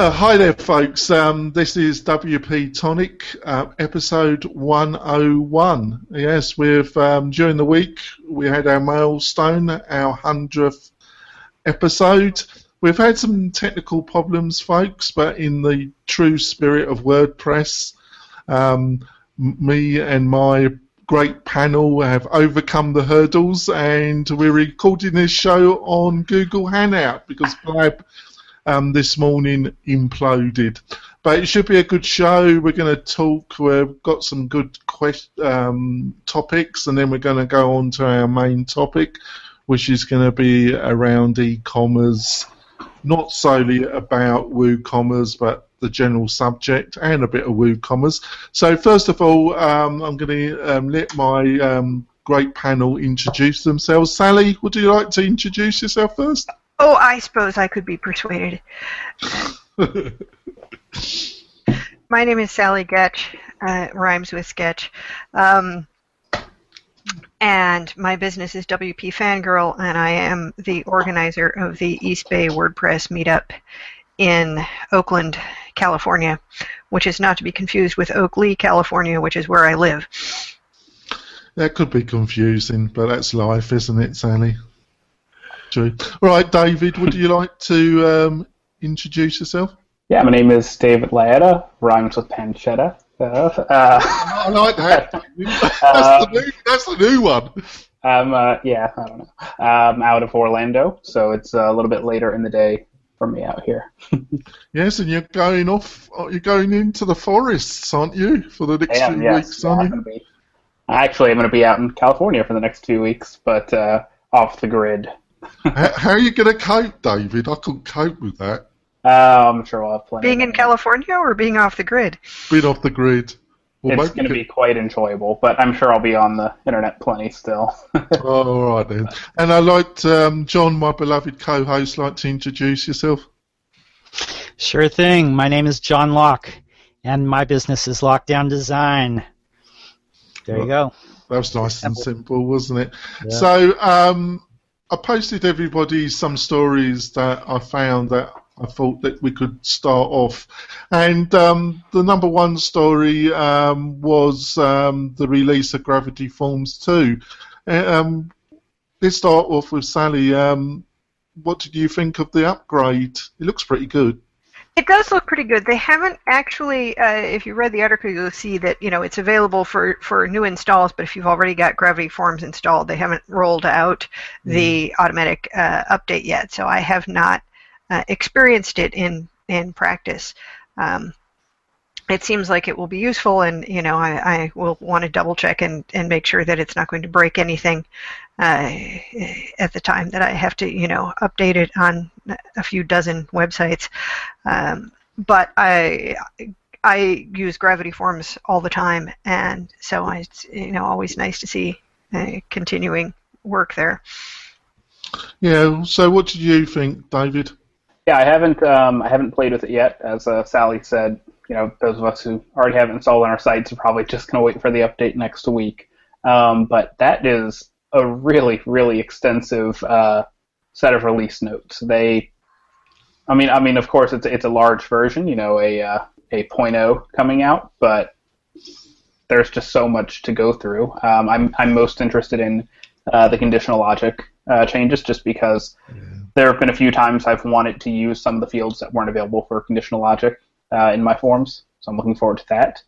Uh, hi there, folks. Um, this is WP Tonic, uh, episode 101. Yes, we've um, during the week we had our milestone, our hundredth episode. We've had some technical problems, folks, but in the true spirit of WordPress, um, me and my great panel have overcome the hurdles, and we're recording this show on Google Hangout because Blab um, this morning imploded. But it should be a good show. We're going to talk. We've got some good quest- um, topics, and then we're going to go on to our main topic, which is going to be around e-commerce, not solely about WooCommerce, but the general subject and a bit of WooCommerce. So first of all, um, I'm going to um, let my um, great panel introduce themselves. Sally, would you like to introduce yourself first? Oh, I suppose I could be persuaded. My name is Sally Goetsch. Uh, rhymes with sketch. Um, and my business is WP Fangirl, and I am the organizer of the East Bay WordPress meetup in Oakland, California, which is not to be confused with Oakley, California, which is where I live. That could be confusing, but that's life, isn't it, Sally? True. All right, David, would you like to um, introduce yourself? Yeah, my name is David Laietta, rhymes with pancetta. Uh, I like that. That's, uh, the new, that's the new one. Um, uh, yeah, I don't know. I'm out of Orlando, so it's a little bit later in the day for me out here. yes, and you're going off. You're going into the forests, aren't you, for the next am, few yes, weeks? yeah, aren't I'm you? gonna be, actually, I'm going to be out in California for the next two weeks, but uh, off the grid. How, how are you going to cope, David? I couldn't cope with that. Uh, I'm sure we'll have plenty. Being in California or being off the grid? Being off the grid. Well, It's going to be quite enjoyable, but I'm sure I'll be on the internet plenty still. Oh, all right then. And I'd like um, John, my beloved co-host, like to introduce yourself. Sure thing. My name is John Locke, and my business is Lockedown Design. There you go. That was nice and simple, wasn't it? Yeah. So um, I posted everybody some stories that I found that I thought that we could start off, and um, the number one story um, was um, the release of Gravity Forms 2. Uh, Um, let's start off with Sally. Um, what did you think of the upgrade? It looks pretty good. It does look pretty good. They haven't actually, uh, if you read the article, you'll see that you know it's available for, for new installs. But if you've already got Gravity Forms installed, they haven't rolled out the automatic uh, update yet. So I have not uh, experienced it in in practice. Um, it seems like it will be useful, and you know I, I will want to double check and, and make sure that it's not going to break anything uh, at the time that I have to you know update it on a few dozen websites. Um, but I I use Gravity Forms all the time, and so I, it's you know always nice to see uh, continuing work there. Yeah. So what did you think, David? Yeah, I haven't um, I haven't played with it yet. As uh, Sally said, you know, those of us who already have it installed on our sites are probably just going to wait for the update next week. Um, but that is a really, really extensive uh, set of release notes. They, I mean, I mean, of course, it's it's a large version, you know, a uh, a 0.0 coming out, but there's just so much to go through. Um, I'm I'm most interested in uh, the conditional logic uh, changes, just because there have been a few times I've wanted to use some of the fields that weren't available for conditional logic uh, in my forms, so I'm looking forward to that.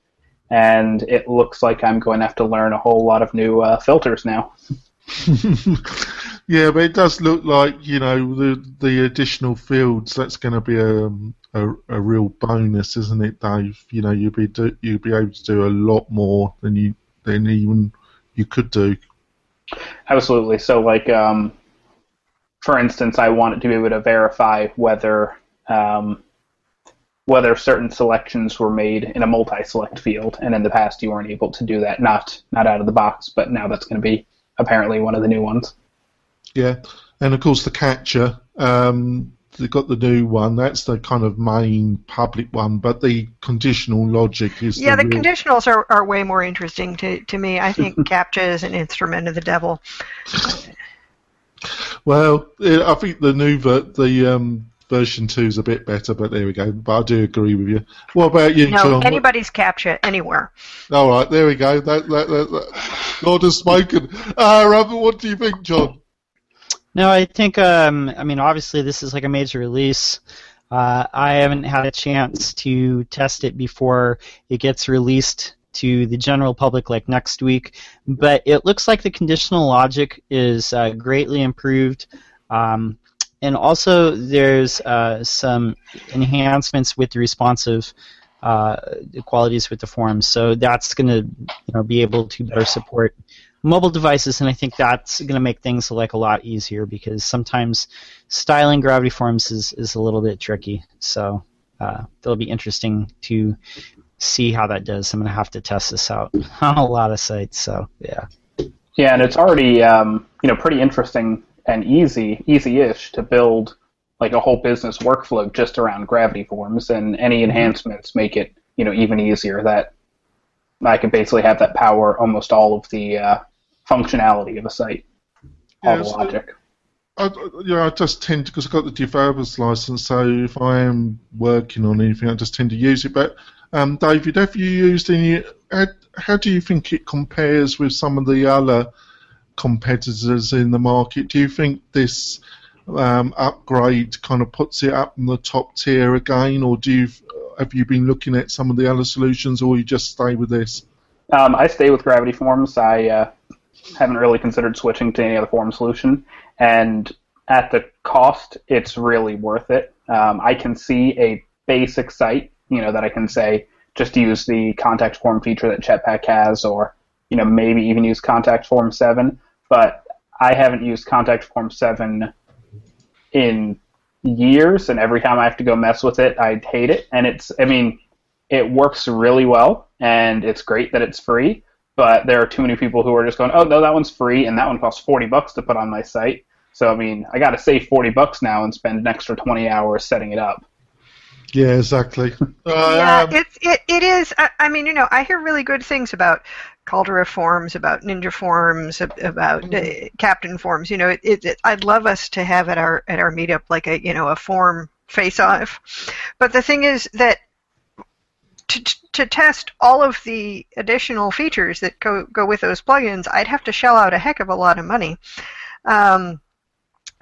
And it looks like I'm going to have to learn a whole lot of new uh, filters now. yeah, but it does look like you know the the additional fields. That's going to be a, a a real bonus, isn't it, Dave? You know, you'll be do, you'll be able to do a lot more than you than even you could do. Absolutely. So, like, um, for instance, I wanted to be able to verify whether um, whether certain selections were made in a multi-select field, and in the past you weren't able to do that. Not not out of the box, but now that's going to be apparently one of the new ones. Yeah, and of course the CAPTCHA. Um, they've got the new one. That's the kind of main public one, but the conditional logic is Yeah, the real- conditionals are, are way more interesting to, to me. I think CAPTCHA is an instrument of the devil. Well, I think the new ver- the um, version two is a bit better, but there we go. But I do agree with you. What about you, No, John? anybody's CAPTCHA anywhere. All right, there we go. That, that, that, that. Lord has spoken. Uh, Robert, what do you think, John? No, I think. Um, I mean, obviously, this is like a major release. Uh, I haven't had a chance to test it before it gets released to the general public like next week, but it looks like the conditional logic is uh, greatly improved. Um, and also, there's uh, some enhancements with the responsive uh, qualities with the forms, so that's going to you know, be able to better support mobile devices, and I think that's going to make things like a lot easier because sometimes styling gravity forms is, is a little bit tricky. So uh, it'll be interesting to see how that does. I'm going to have to test this out on a lot of sites. So yeah. Yeah, and it's already um, you know pretty interesting and easy, easy-ish to build like a whole business workflow just around gravity forms, and any enhancements make it you know even easier. That I can basically have that power almost all of the uh, functionality of a site, all Yeah, the so- logic. I, know, I just tend to because I've got the developer's license. So if I am working on anything, I just tend to use it. But um, David, have you used any? How, how do you think it compares with some of the other competitors in the market? Do you think this um, upgrade kind of puts it up in the top tier again, or do you have you been looking at some of the other solutions, or you just stay with this? Um, I stay with Gravity Forms. I uh, haven't really considered switching to any other form solution, and at the cost, it's really worth it. Um, I can see a basic site, you know, that I can say just use the contact form feature that Jetpack has, or you know, maybe even use Contact Form Seven. But I haven't used Contact Form Seven in years, and every time I have to go mess with it, I hate it. And it's, I mean, it works really well, and it's great that it's free. But there are too many people who are just going, oh no, that one's free, and that one costs forty bucks to put on my site. So I mean, I got to save forty bucks now and spend an extra twenty hours setting it up. Yeah, exactly. yeah, Um, it's it, it is. I, I mean, you know, I hear really good things about Caldera forms, about Ninja forms, ab- about uh, Captain forms. You know, it, it, it, I'd love us to have at our at our meetup like a you know a form face off. But the thing is that to, to test all of the additional features that go go with those plugins, I'd have to shell out a heck of a lot of money. Um,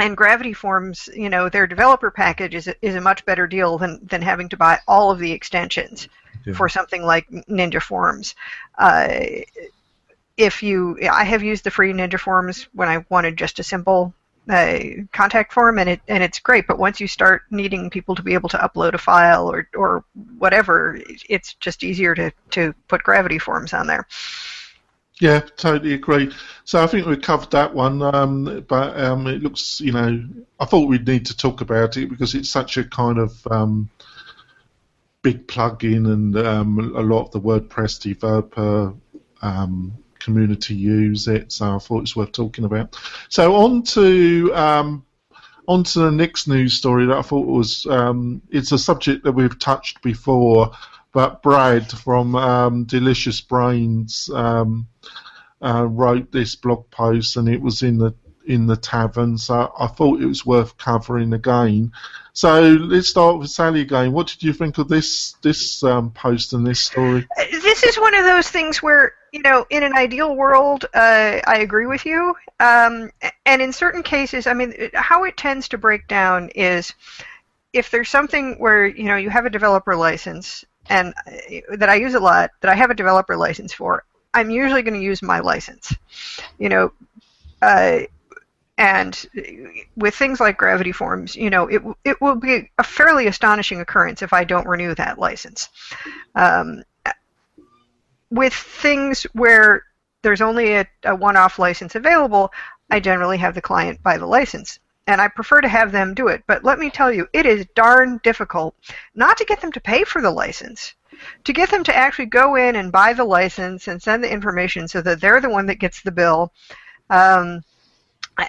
and Gravity Forms, you know, their developer package is a, is a much better deal than, than having to buy all of the extensions Yeah. for something like Ninja Forms. Uh, if you, I have used the free Ninja Forms when I wanted just a simple uh, contact form, and it and it's great. But once you start needing people to be able to upload a file or or whatever, it's just easier to to put Gravity Forms on there. Yeah, totally agree. So I think we covered that one, um, but um, it looks, you know, I thought we'd need to talk about it because it's such a kind of um, big plug-in, and um, a lot of the WordPress developer um, community use it. So I thought it's worth talking about. So on to um, on to the next news story that I thought was it's a subject that we've touched before, but Brad from um, Delicious Brains um, uh, wrote this blog post, and it was in the in the tavern. So I thought it was worth covering again. So let's start with Sally again. What did you think of this this um, post and this story? this is one of those things where you know in an ideal world uh, i agree with you um, and in certain cases i mean how it tends to break down is if there's something where you know you have a developer license and that i use a lot that i have a developer license for i'm usually going to use my license you know uh, and with things like gravity forms, you know, it it will be a fairly astonishing occurrence if I don't renew that license. Um, with things where there's only a, a one-off license available, I generally have the client buy the license. And I prefer to have them do it. But let me tell you, it is darn difficult not to get them to pay for the license, to get them to actually go in and buy the license and send the information so that they're the one that gets the bill. Um,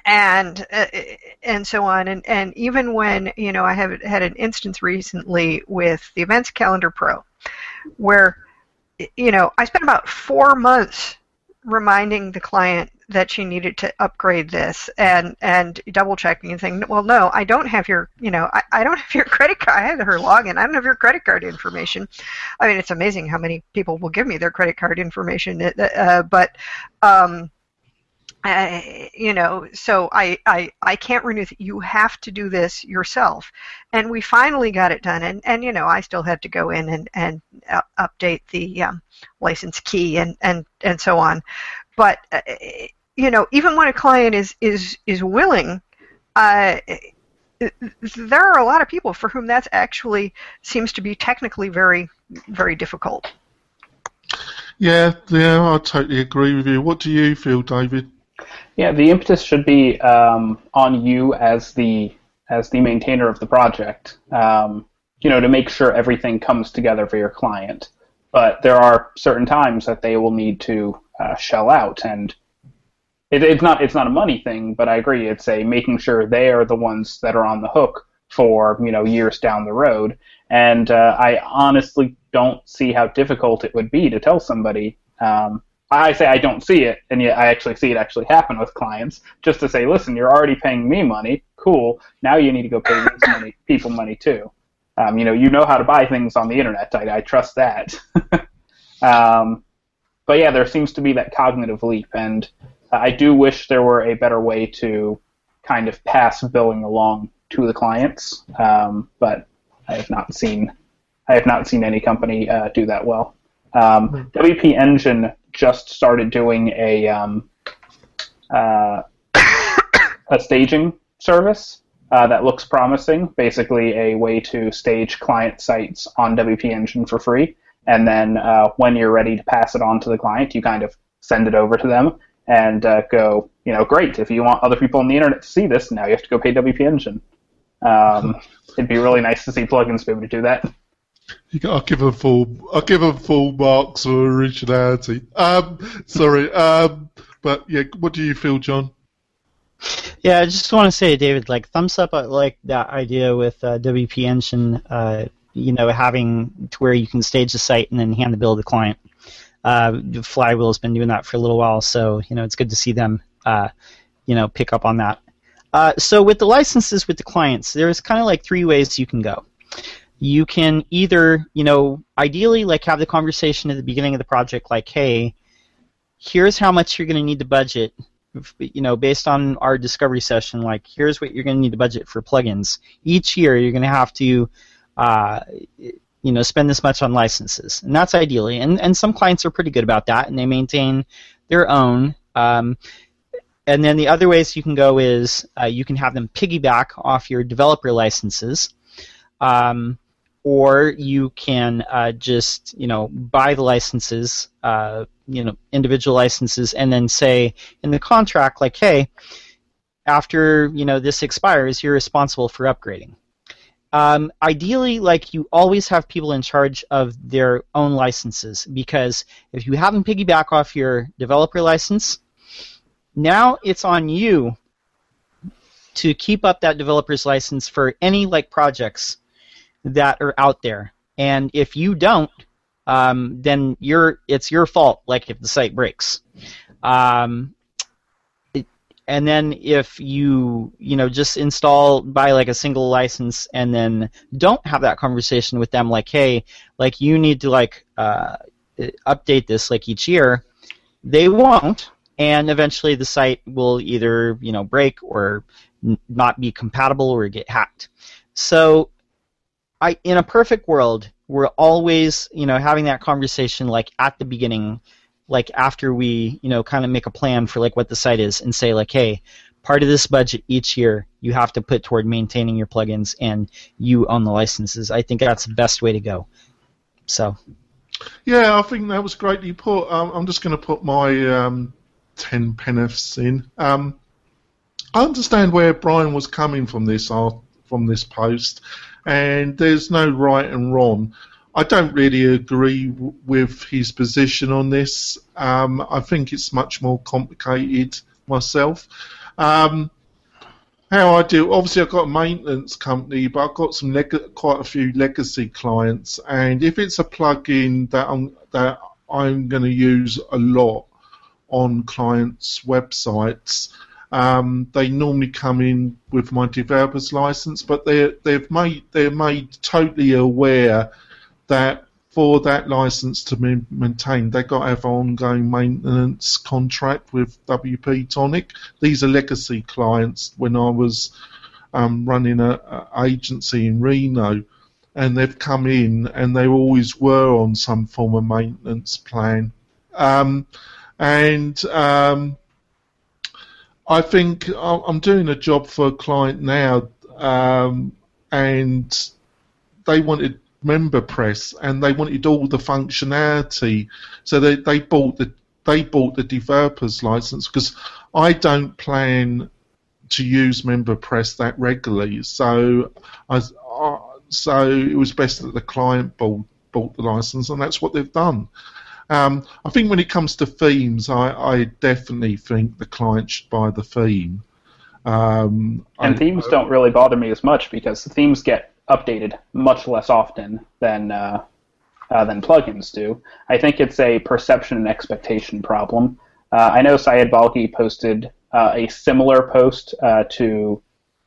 and uh, and so on and and even when you know I have had an instance recently with the Events Calendar Pro where you know I spent about 4 months reminding the client that she needed to upgrade this and and double checking and saying, well, no, I don't have your you know I, I don't have your credit card. I have her login. I don't have your credit card information. I mean, it's amazing how many people will give me their credit card information. Uh, but um, uh, you know, so I, I, I can't renew. Th- you have to do this yourself. And we finally got it done. And, and you know, I still had to go in and, and uh, update the um, license key and, and, and so on. But, uh, you know, even when a client is, is, is willing, uh, there are a lot of people for whom that's actually seems to be technically very, very difficult. Yeah, yeah, I totally agree with you. What do you feel, David? Yeah, the impetus should be um, on you as the as the maintainer of the project. Um, you know, to make sure everything comes together for your client. But there are certain times that they will need to uh, shell out, and it, it's not it's not a money thing. But I agree, it's a making sure they are the ones that are on the hook for you know years down the road. And uh, I honestly don't see how difficult it would be to tell somebody. Um, I say I don't see it, and yet I actually see it actually happen with clients. Just to say, listen, you're already paying me money. Cool. Now you need to go pay these money, people money too. Um, you know, you know how to buy things on the internet. I, I trust that. um, but yeah, there seems to be that cognitive leap, and I do wish there were a better way to kind of pass billing along to the clients. Um, but I have not seen I have not seen any company uh, do that well. Um, hmm. WP Engine just started doing a um, uh, a staging service uh, that looks promising. Basically, a way to stage client sites on WP Engine for free, and then uh, when you're ready to pass it on to the client, you kind of send it over to them and uh, go, you know, great. If you want other people on the internet to see this, now you have to go pay WP Engine. Um, it'd be really nice to see plugins be able to do that. I'll give a full. I'll give a full marks for originality. Um, sorry. Um, but yeah, what do you feel, John? Yeah, I just want to say, David, like thumbs up. I like that idea with uh, WP Engine. Uh, you know, having to where you can stage the site and then hand the bill to the client. Uh, Flywheel has been doing that for a little while, so you know it's good to see them, uh, you know, pick up on that. Uh, so with the licenses with the clients, there's kind of like three ways you can go you can either, you know, ideally like have the conversation at the beginning of the project like, hey, here's how much you're going to need to budget, you know, based on our discovery session, like here's what you're going to need to budget for plugins. Each year you're going to have to, uh, you know, spend this much on licenses, and that's ideally. And and some clients are pretty good about that, and they maintain their own. Um, and then the other ways you can go is uh, you can have them piggyback off your developer licenses. Um, or you can uh, just you know buy the licenses, uh, you know individual licenses, and then say in the contract like, hey, after you know this expires, you're responsible for upgrading. Um, ideally, like you always have people in charge of their own licenses because if you haven't piggyback off your developer license, now it's on you to keep up that developer's license for any like projects that are out there. And if you don't, um, then you're it's your fault. Like if the site breaks. Um, and then if you you know just install buy like a single license and then don't have that conversation with them like hey like you need to like uh, update this like each year they won't. And eventually the site will either you know break or n- not be compatible or get hacked. So I in a perfect world, we're always, you know, having that conversation like at the beginning, like after we, you know, kind of make a plan for like what the site is and say like, hey, part of this budget each year you have to put toward maintaining your plugins and you own the licenses. I think that's the best way to go. So. Yeah, I think that was greatly put. Um, I'm just going to put my um, ten penneths in. Um, I understand where Brian was coming from this art, from this post and there's no right and wrong. I don't really agree w- with his position on this. Um, I think it's much more complicated myself. Um, how I do, obviously, I've got a maintenance company, but I've got some leg- quite a few legacy clients, and if it's a plugin that I'm that I'm going to use a lot, on clients' websites. Um, they normally come in with my developer's license, but they're they've made they're made totally aware that for that license to be maintained, they've got to have an ongoing maintenance contract with WP Tonic. These are legacy clients. When I was um, running a, a agency in Reno, and they've come in and they always were on some form of maintenance plan. Um, and um, I think I'm doing a job for a client now, um, and they wanted MemberPress and they wanted all the functionality, so they, they bought the they bought the developer's license because I don't plan to use MemberPress that regularly, so I, I so it was best that the client bought bought the license, and that's what they've done. Um, I think when it comes to themes, I, I, definitely think the client should buy the theme. Um, and I, themes don't really bother me as much because the themes get updated much less often than uh, uh, than plugins do. I think it's a perception and expectation problem. Uh, I know Syed Balkhi posted uh, a similar post uh, to,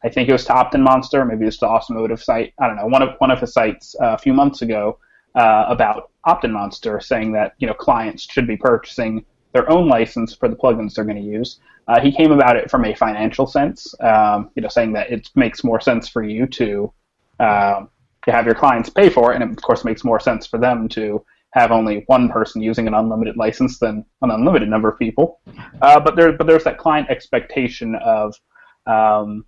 I think it was to OptinMonster, maybe it's the Automotive site. I don't know, one of one of his sites a few months ago about OptinMonster, saying that you know clients should be purchasing their own license for the plugins they're going to use. Uh, he came about it from a financial sense, um, you know, saying that it makes more sense for you to uh, to have your clients pay for it, and it, of course makes more sense for them to have only one person using an unlimited license than an unlimited number of people. Uh, but there, but there's that client expectation of um,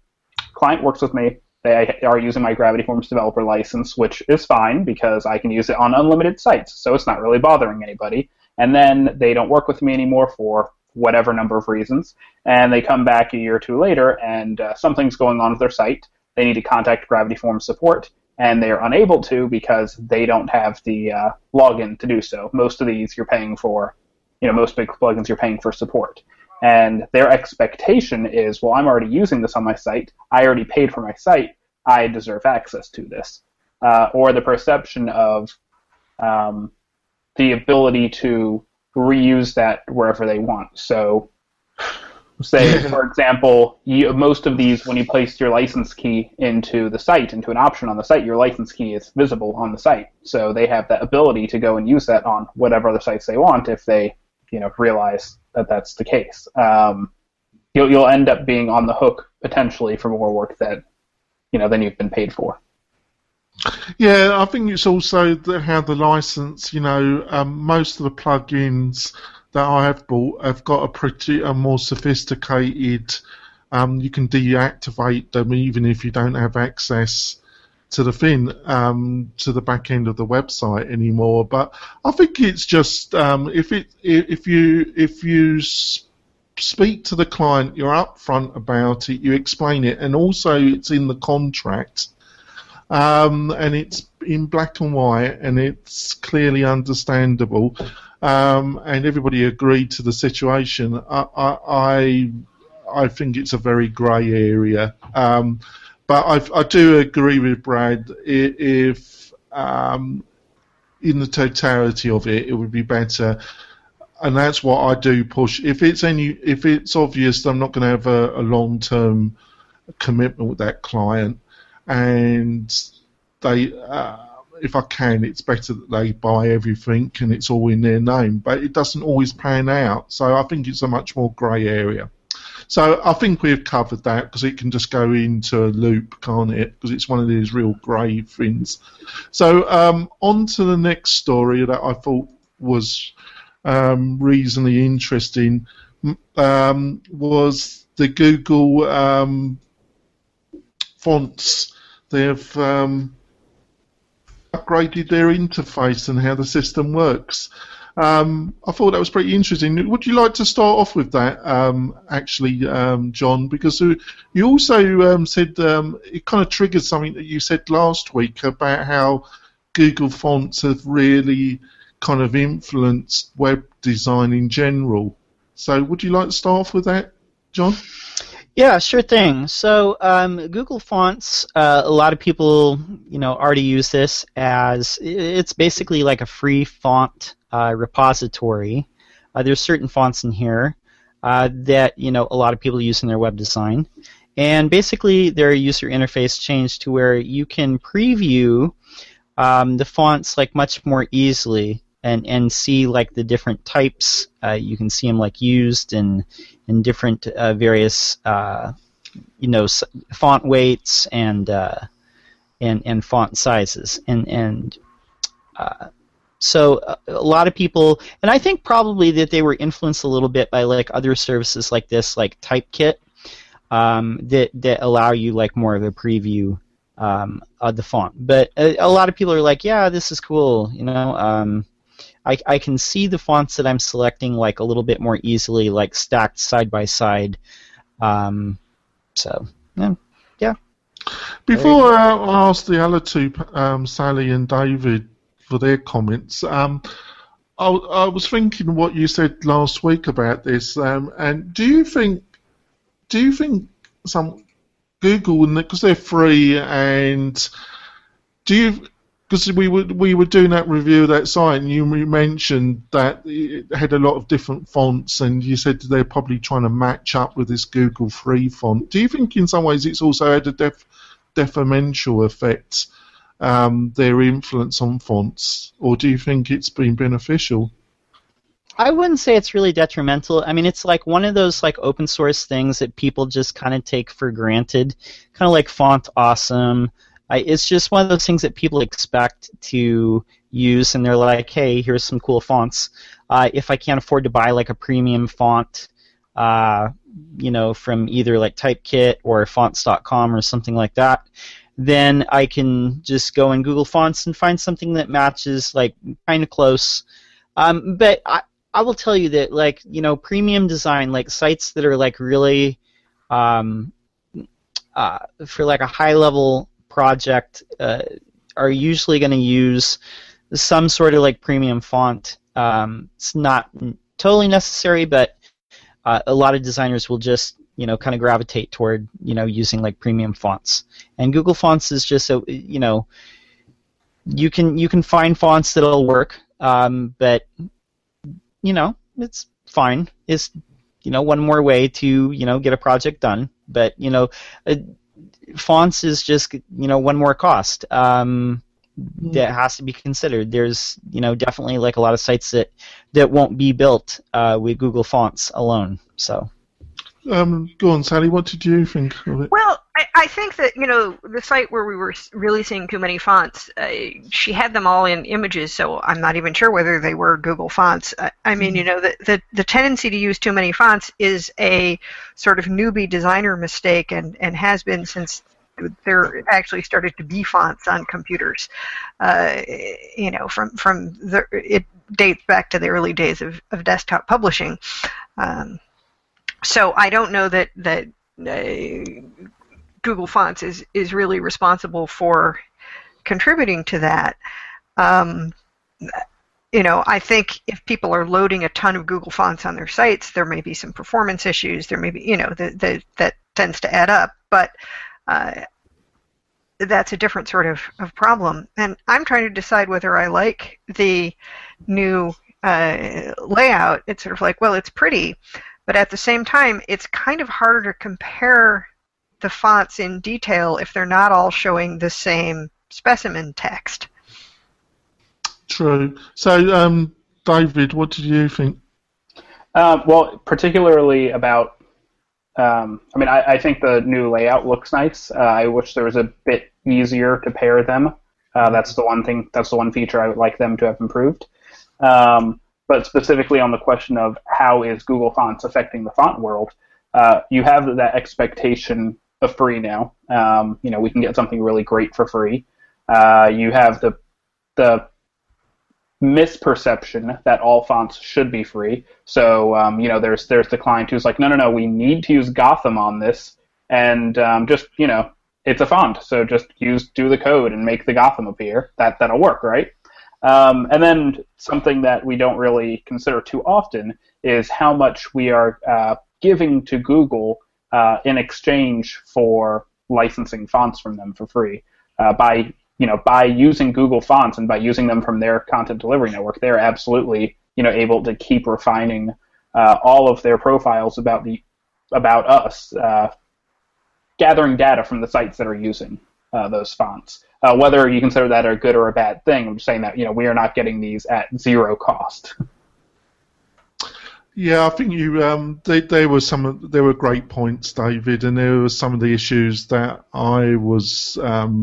client works with me, they are using my Gravity Forms developer license, which is fine because I can use it on unlimited sites, so it's not really bothering anybody. And then they don't work with me anymore for whatever number of reasons, and they come back a year or two later, and uh, something's going on with their site. They need to contact Gravity Forms support, and they are unable to because they don't have the uh, login to do so. Most of these you're paying for, you know, most big plugins you're paying for support. And their expectation is, well, I'm already using this on my site. I already paid for my site. I deserve access to this. Uh, or the perception of um, the ability to reuse that wherever they want. So, say, for example, you, most of these, when you place your license key into the site, into an option on the site, your license key is visible on the site. So they have that ability to go and use that on whatever other sites they want if they, you know, realize that that's the case. Um, you'll you'll end up being on the hook potentially for more work that you know than you've been paid for. Yeah, I think it's also the, how the license. You know, um, most of the plugins that I have bought have got a pretty a more sophisticated. Um, you can deactivate them even if you don't have access to the thing um, to the back end of the website anymore. But I think it's just um, if it if you if you speak to the client, you're upfront about it, you explain it, and also it's in the contract. Um, and it's in black and white, and it's clearly understandable, um, and everybody agreed to the situation. I, I, I think it's a very grey area. Um, but I, I do agree with Brad. If um, in the totality of it, it would be better, and that's what I do push. If it's any, if it's obvious I'm not going to have a, a long term commitment with that client, and they, uh, if I can, it's better that they buy everything and it's all in their name. But it doesn't always pan out, so I think it's a much more grey area. So I think we've covered that because it can just go into a loop, can't it? Because it's one of these real grave things. So um, on to the next story that I thought was um, reasonably interesting um, was the Google um, fonts. They've um, upgraded their interface and how the system works. Um, I thought that was pretty interesting. Would you like to start off with that, um, actually, um, John? Because you also um, said um, it kind of triggered something that you said last week about how Google fonts have really kind of influenced web design in general. So, would you like to start off with that, John? Yeah, sure thing. So um, Google Fonts, uh, a lot of people, you know, already use this as it's basically like a free font uh, repository. Uh, there's certain fonts in here uh, that you know a lot of people use in their web design, and basically their user interface changed to where you can preview um, the fonts like much more easily and and see like the different types. Uh, you can see them like used in in different uh, various uh, you know font weights and uh, and and font sizes and and uh, so a, uh, lot of people and I think probably that they were influenced a little bit by like other services like this like Typekit um, that that allow you like more of a preview um, of the font. But a, a, lot of people are like, yeah, this is cool. You know, um, I I can see the fonts that I'm selecting like a little bit more easily, like stacked side by side. Um, so yeah, yeah. Before I ask the other two, um, Sally and David, for their comments. Um, I, I, was thinking what you said last week about this, um, and do you think do you think some Google because they're free and do you because we were we were doing that review of that site and you mentioned that it had a lot of different fonts and you said they're probably trying to match up with this Google free font. Do you think in some ways it's also had a def, detrimental effect um, their influence on fonts, or do you think it's been beneficial? I wouldn't say it's really detrimental. I mean, it's like one of those like open source things that people just kind of take for granted, kind of like font awesome. I, it's just one of those things that people expect to use, and they're like, "Hey, here's some cool fonts." Uh, if I can't afford to buy like a premium font, uh, you know, from either like Typekit or Fonts.com or something like that, then I can just go in Google Fonts and find something that matches like kind of close. Um, but I, I will tell you that like you know premium design like sites that are like really um, uh, for like a high level project uh, are usually going to use some sort of like premium font. Um, it's not totally necessary, but uh, a lot of designers will just you know kind of gravitate toward you know using like premium fonts. And Google Fonts is just so you know you can you can find fonts that'll work, um, but you know, it's fine. It's you know one more way to you know get a project done. But you know, uh, fonts is just you know one more cost um, mm-hmm. that has to be considered. There's you know definitely like a lot of sites that that won't be built uh, with Google Fonts alone. So. Um, go on, Sally. What did you think of it? Well, I, I think that you know the site where we were really seeing too many fonts. Uh, she had them all in images, so I'm not even sure whether they were Google fonts. I, I mean, mm-hmm. you know, the, the the tendency to use too many fonts is a sort of newbie designer mistake, and and has been since there actually started to be fonts on computers. Uh, you know, from from the it dates back to the early days of, of desktop publishing. Um, so I don't know that that uh, Google Fonts is is really responsible for contributing to that. Um, you know, I think if people are loading a ton of Google Fonts on their sites, there may be some performance issues. There may be, you know, the, the, that tends to add up. But uh, that's a different sort of, of problem. And I'm trying to decide whether I like the new uh, layout. It's sort of like, well, it's pretty, but at the same time, it's kind of harder to compare the fonts in detail if they're not all showing the same specimen text. True. So, um, David, what did you think? Uh, well, particularly about, um, I mean, I, I, think the new layout looks nice. Uh, I wish there was a bit easier to pair them. Uh, that's the one thing. That's the one feature I would like them to have improved. Um, but specifically on the question of how is Google Fonts affecting the font world, uh, you have that expectation of free now. Um, you know, we can get something really great for free. Uh, you have the the misperception that all fonts should be free. So um, you know, there's there's the client who's like, no, no, no, we need to use Gotham on this, and um, just you know, it's a font, so just use do the code and make the Gotham appear. That that'll work, right? Um, and then something that we don't really consider too often is how much we are uh, giving to Google uh, in exchange for licensing fonts from them for free. Uh, by you know by using Google Fonts and by using them from their content delivery network, they're absolutely you know able to keep refining uh, all of their profiles about the about us, uh, gathering data from the sites that are using uh, those fonts. Uh, whether you consider that a good or a bad thing, I'm just saying that you know we are not getting these at zero cost. Yeah, I think you. Um, they, were some. There were great points, David, and there were some of the issues that I was um,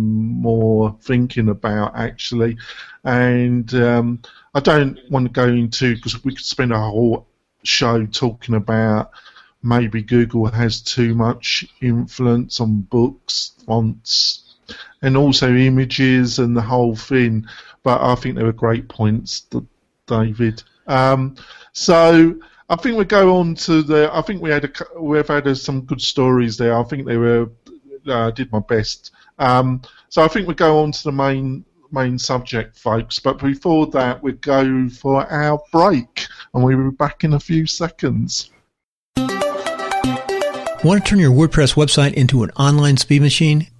more thinking about actually, and um, I don't want to go into because we could spend a whole show talking about maybe Google has too much influence on books, fonts, and also images and the whole thing. But I think there were great points, David. Um, so I think we go on to the. I think we had a, we've had some good stories there. I think they were. I uh, did my best. Um, so I think we go on to the main main subject, folks. But before that, we go for our break, and we'll be back in a few seconds. Want to turn your WordPress website into an online speed machine?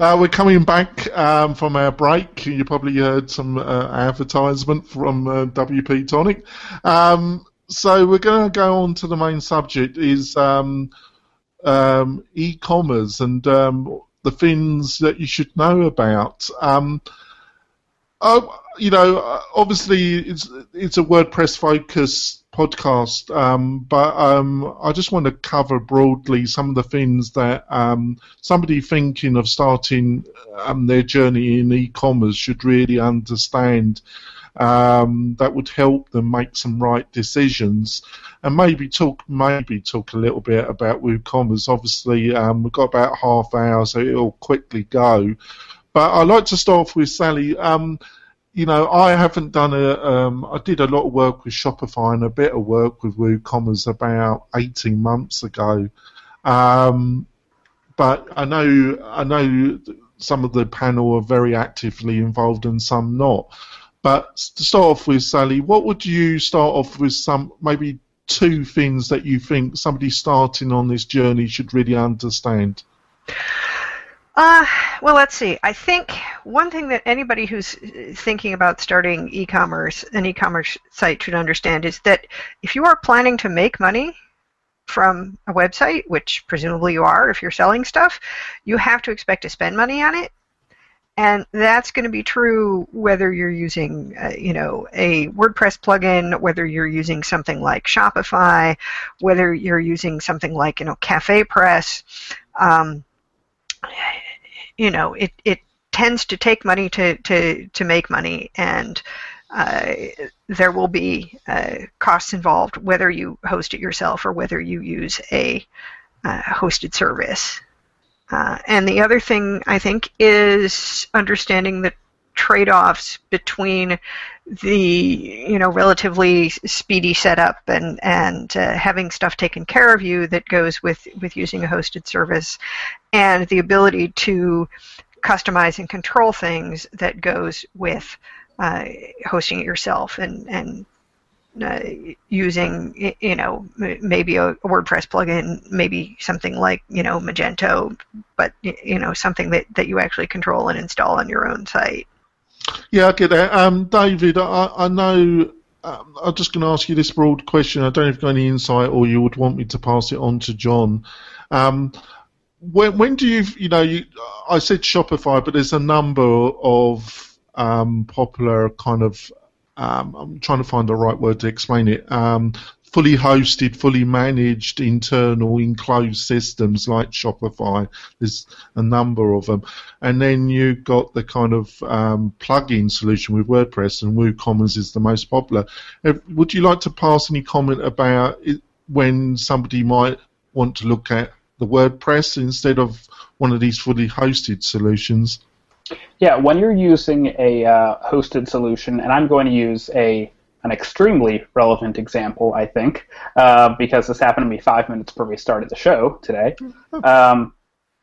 Uh, we're coming back um, from our break. You probably heard some uh, advertisement from uh, WP Tonic. Um, so we're going to go on to the main subject: is um, um e-commerce and um, the things that you should know about. Um, oh, you know, obviously it's it's a WordPress focus podcast, um, but um, I just want to cover broadly some of the things that um, somebody thinking of starting um, their journey in e-commerce should really understand. Um, that would help them make some right decisions, and maybe talk maybe talk a little bit about WooCommerce. Obviously, um, we've got about half hour, so it'll quickly go. But I'd like to start off with Sally you know, I haven't done a. Um, I did a lot of work with Shopify and a bit of work with WooCommerce about eighteen months ago. Um, but I know I know some of the panel are very actively involved and some not. But to start off with, Sally, what would you start off with? Some maybe two things that you think somebody starting on this journey should really understand. Uh, well, let's see. I think one thing that anybody who's thinking about starting e-commerce, an e-commerce site should understand is that if you are planning to make money from a website, which presumably you are if you're selling stuff, you have to expect to spend money on it. And that's going to be true whether you're using, uh, you know, a WordPress plugin, whether you're using something like Shopify, whether you're using something like, you know, CafePress. Um, you know, it, it tends to take money to, to, to make money, and uh, there will be uh, costs involved whether you host it yourself or whether you use a uh, hosted service. Uh, and the other thing I think is understanding the trade-offs between the you know relatively speedy setup and and uh, having stuff taken care of you that goes with with using a hosted service and the ability to customize and control things that goes with uh, hosting it yourself and and uh, using you know maybe a, WordPress plugin, maybe something like you know Magento, but you know something that, that you actually control and install on your own site. Yeah, I get that. Um, David, I, I know. Um, I'm just going to ask you this broad question. I don't know if you've got any insight, or you would want me to pass it on to John. Um, when, when do you, you know, you, I said Shopify, but there's a number of um, popular kind of. Um, I'm trying to find the right word to explain it. Um, fully hosted, fully managed internal enclosed systems like Shopify. There's a number of them, and then you've got the kind of um, plug-in solution with WordPress, and WooCommerce is the most popular. Would you like to pass any comment about it, when somebody might want to look at the WordPress instead of one of these fully hosted solutions? Yeah, when you're using a uh, hosted solution, and I'm going to use a an extremely relevant example, I think, uh, because this happened to me five minutes before we started the show today. Um,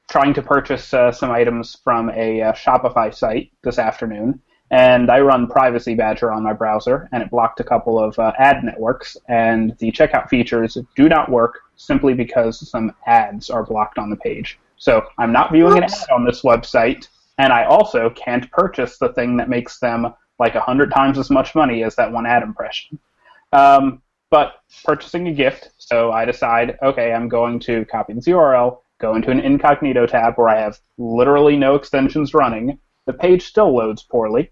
trying to purchase uh, some items from a uh, Shopify site this afternoon, and I run Privacy Badger on my browser, and it blocked a couple of uh, ad networks, and the checkout features do not work simply because some ads are blocked on the page. So I'm not viewing Oops. an ad on this website, and I also can't purchase the thing that makes them like a hundred times as much money as that one ad impression. Um, but purchasing a gift, so I decide, okay, I'm going to copy this URL, go into an incognito tab where I have literally no extensions running. The page still loads poorly,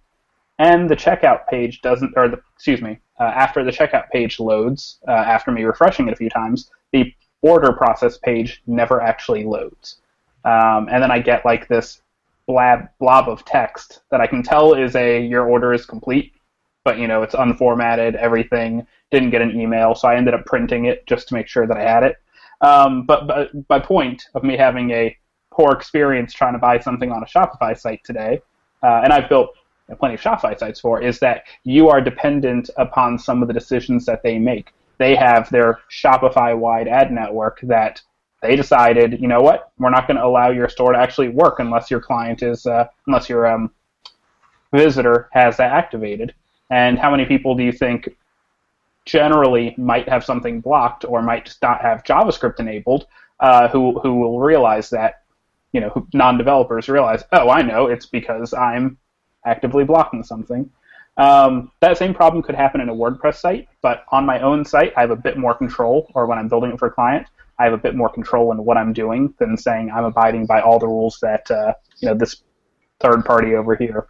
and the checkout page doesn't, or the, excuse me, uh, after the checkout page loads, uh, after me refreshing it a few times, the order process page never actually loads. Um, and then I get like this blab blob of text that I can tell is a your order is complete, but you know it's unformatted, everything didn't get an email, so I ended up printing it just to make sure that I had it. Um, but, but my point of me having a poor experience trying to buy something on a Shopify site today, uh, and I've built plenty of Shopify sites for, is that you are dependent upon some of the decisions that they make. They have their Shopify-wide ad network that they decided, you know what, we're not going to allow your store to actually work unless your client is, uh, unless your um, visitor has that activated. And how many people do you think generally might have something blocked or might just not have JavaScript enabled uh, who who will realize that, you know, non-developers realize, oh, I know, it's because I'm actively blocking something. Um, that same problem could happen in a WordPress site, but on my own site, I have a bit more control, or when I'm building it for a client, I have a bit more control in what I'm doing than saying I'm abiding by all the rules that uh, you know this third party over here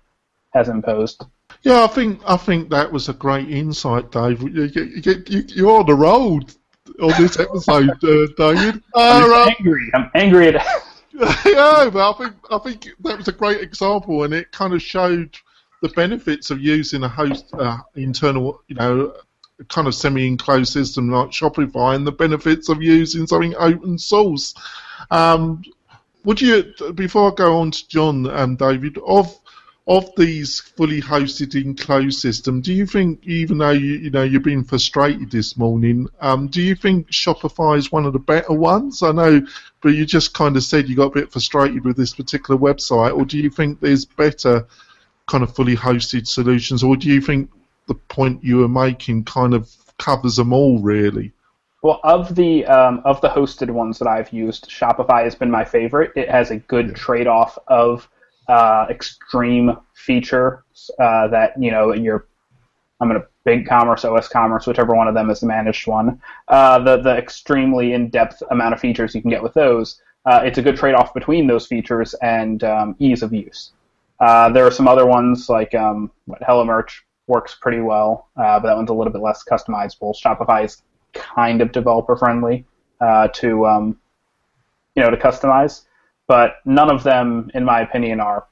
has imposed. Yeah, I think I think that was a great insight, Dave. You, you, you, you're on the road on this episode, uh, David. I'm uh, angry. I'm angry at. yeah, but I think I think that was a great example, and it kind of showed the benefits of using a host uh, internal, you know, kind of semi-enclosed system like Shopify and the benefits of using something open source. Um, would you, before I go on to John and David, of of these fully hosted enclosed system, do you think, even though you, you know you've been frustrated this morning, um, do you think Shopify is one of the better ones? I know, but you just kind of said you got a bit frustrated with this particular website, or do you think there's better kind of fully hosted solutions, or do you think the point you were making kind of covers them all, really. Well, of the um, of the hosted ones that I've used, Shopify has been my favorite. It has a good yeah. trade-off of uh, extreme features uh, that you know in your I'm going to Big Commerce, osCommerce, whichever one of them is the managed one. Uh, the the extremely in-depth amount of features you can get with those. Uh, it's a good trade-off between those features and um, ease of use. Uh, there are some other ones like um, Hello Merch works pretty well, uh, but that one's a little bit less customizable. Shopify is kind of developer friendly uh, to um, you know to customize, but none of them, in my opinion, are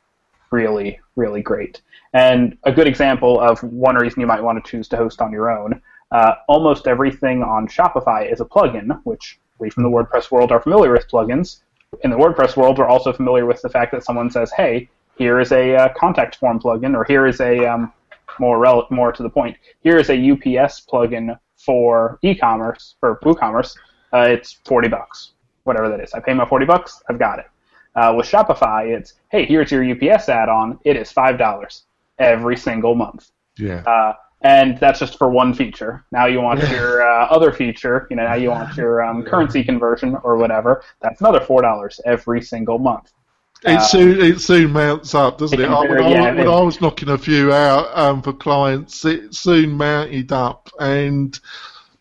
really really great. And a good example of one reason you might want to choose to host on your own. Uh, almost everything on Shopify is a plugin, which we from the WordPress world are familiar with plugins. In the WordPress world, we're also familiar with the fact that someone says, "Hey, here is a uh, contact form plugin," or "Here is a um, more rel- more to the point. Here is a UPS plugin for e-commerce for WooCommerce. Uh, it's forty bucks, whatever that is. I pay my forty bucks. I've got it. Uh, with Shopify, it's hey, here's your UPS add-on. It is five dollars every single month. Yeah. Uh, and that's just for one feature. Now you want your uh, other feature. You know, now you want your um, currency conversion or whatever. That's another four dollars every single month. It uh, soon it soon mounts up, doesn't it? it? When, yeah, I, when I was knocking a few out um, for clients, it soon mounted up, and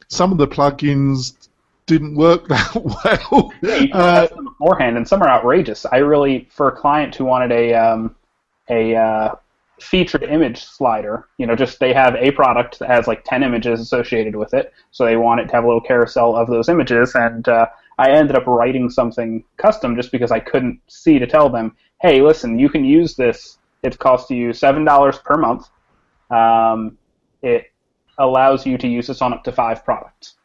some of the plugins didn't work that well. Yeah, you uh, them beforehand, and some are outrageous. I really, for a client who wanted a um, a uh, featured image slider, you know, just they have a product that has like ten images associated with it, so they want it to have a little carousel of those images, and uh, I ended up writing something custom just because I couldn't see to tell them, hey, listen, you can use this. It costs you seven dollars per month. Um, it allows you to use this on up to five products.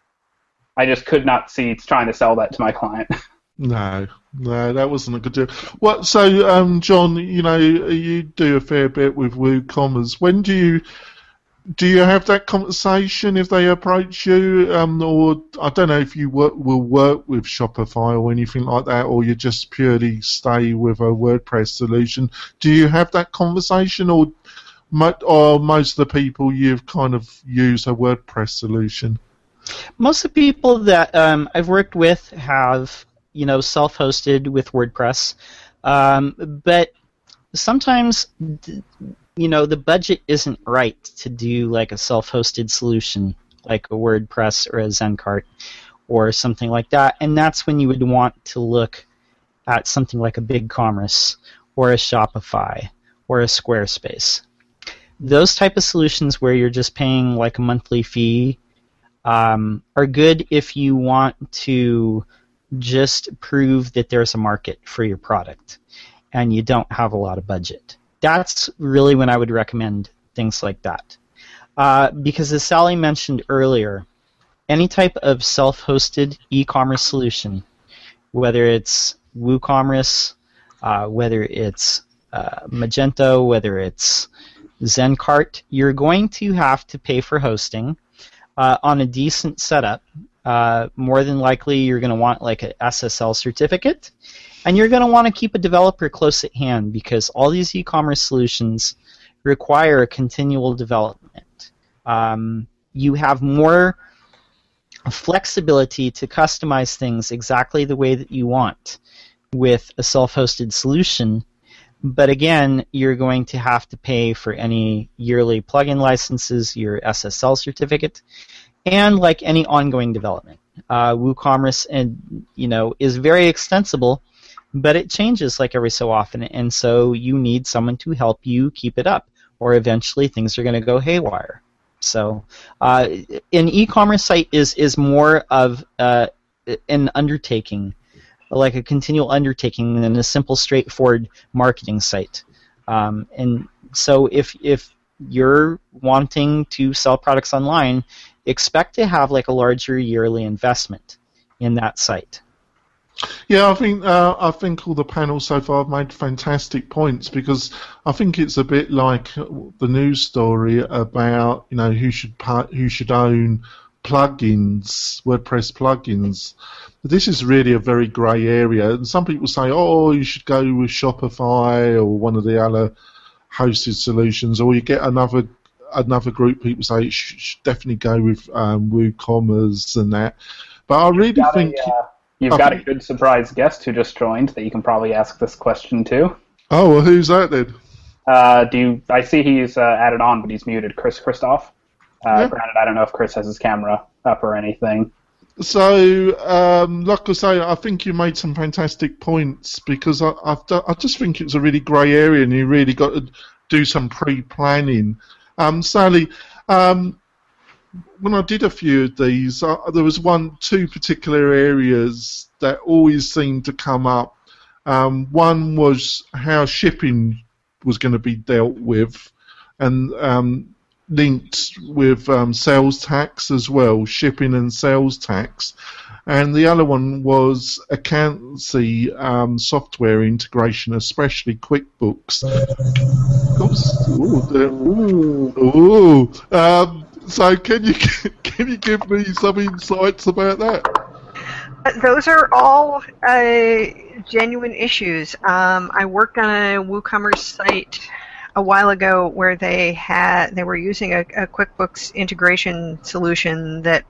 I just could not see trying to sell that to my client. No, no, that wasn't a good deal. What? So, um, John, you know, you do a fair bit with WooCommerce. When do you do you have that conversation if they approach you, um, or I don't know if you work, will work with Shopify or anything like that, or you just purely stay with a WordPress solution? Do you have that conversation, or or most of the people you've kind of used a WordPress solution? Most of the people that um, I've worked with have you know self-hosted with WordPress, um, but sometimes you know the budget isn't right to do like a self-hosted solution like a WordPress or a Zencart or something like that, and that's when you would want to look at something like a BigCommerce or a Shopify or a Squarespace. Those type of solutions where you're just paying like a monthly fee um, are good if you want to just prove that there's a market for your product and you don't have a lot of budget. That's really when I would recommend things like that. Uh, because as Sally mentioned earlier, any type of self-hosted e-commerce solution, whether it's WooCommerce, uh, whether it's uh, Magento, whether it's Zencart, you're going to have to pay for hosting uh, on a decent setup. Uh, more than likely, you're going to want like an SSL certificate, and you're going to want to keep a developer close at hand because all these e-commerce solutions require continual development. Um, you have more flexibility to customize things exactly the way that you want with a self-hosted solution but again, you're going to have to pay for any yearly plugin licenses, your SSL certificate, and like any ongoing development. Uh, WooCommerce and you know is very extensible, but it changes like every so often, and so you need someone to help you keep it up, or eventually things are going to go haywire. So, uh, an e-commerce site is is more of uh, an undertaking like a continual undertaking than a simple, straightforward marketing site. Um, and so, if if you're wanting to sell products online, expect to have like a larger yearly investment in that site. Yeah, I think uh, I think all the panels so far have made fantastic points because I think it's a bit like the news story about you know who should who should own plugins, WordPress plugins. This is really a very grey area, and some people say, "Oh, you should go with Shopify or one of the other hosted solutions," or you get another another group. People say you should definitely go with um, WooCommerce and that. But I really think uh, you've I got a good surprise guest who just joined that you can probably ask this question to. Oh, well, who's that then? Uh, do you, I see he's uh, added on, but he's muted. Chris Christoff. Uh, yeah. Granted, I don't know if Chris has his camera up or anything. So, um, like I say, I think you made some fantastic points because I, I've done, I just think it's a really grey area, and you really got to do some pre-planning. Um, Sally, um, when I did a few of these, uh, there was one, two particular areas that always seemed to come up. Um, one was how shipping was going to be dealt with, and um, linked with um, sales tax as well, shipping and sales tax. And the other one was accountancy um, software integration, especially QuickBooks. Oops. Ooh, ooh. Um, so can you can you give me some insights about that? Those are all uh, genuine issues. Um, I worked on a WooCommerce site a while ago where they had they were using a, a QuickBooks integration solution that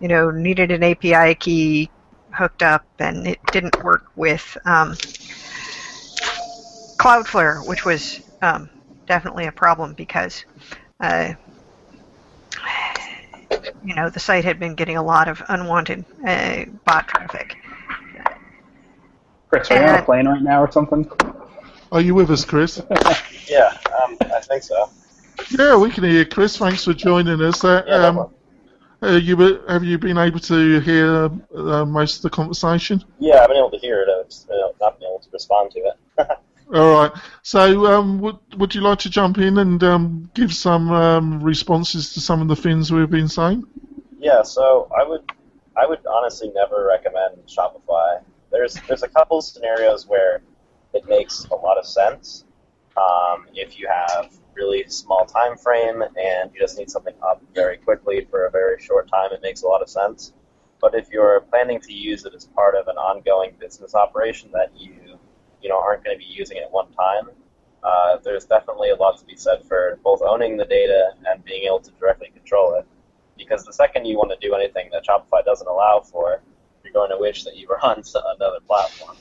you know needed an API key hooked up, and it didn't work with um, Cloudflare, which was um, definitely a problem because uh, you know the site had been getting a lot of unwanted uh, bot traffic. Chris, are you on a plane right now or something? Are you with us, Chris? yeah, um, I think so. Yeah, we can hear you, Chris. Thanks for joining us. Uh, yeah, um, uh, you have you been able to hear uh, most of the conversation? Yeah, I've been able to hear it. I've uh, not been able to respond to it. All right. So, um, would would you like to jump in and um, give some um, responses to some of the things we've been saying? Yeah. So, I would I would honestly never recommend Shopify. There's there's a couple scenarios where it makes a lot of sense. Um, if you have really small time frame and you just need something up very quickly for a very short time, it makes a lot of sense. But if you're planning to use it as part of an ongoing business operation that you you know aren't going to be using it at one time, uh, there's definitely a lot to be said for both owning the data and being able to directly control it. Because the second you want to do anything that Shopify doesn't allow for, you're going to wish that you were on another platform.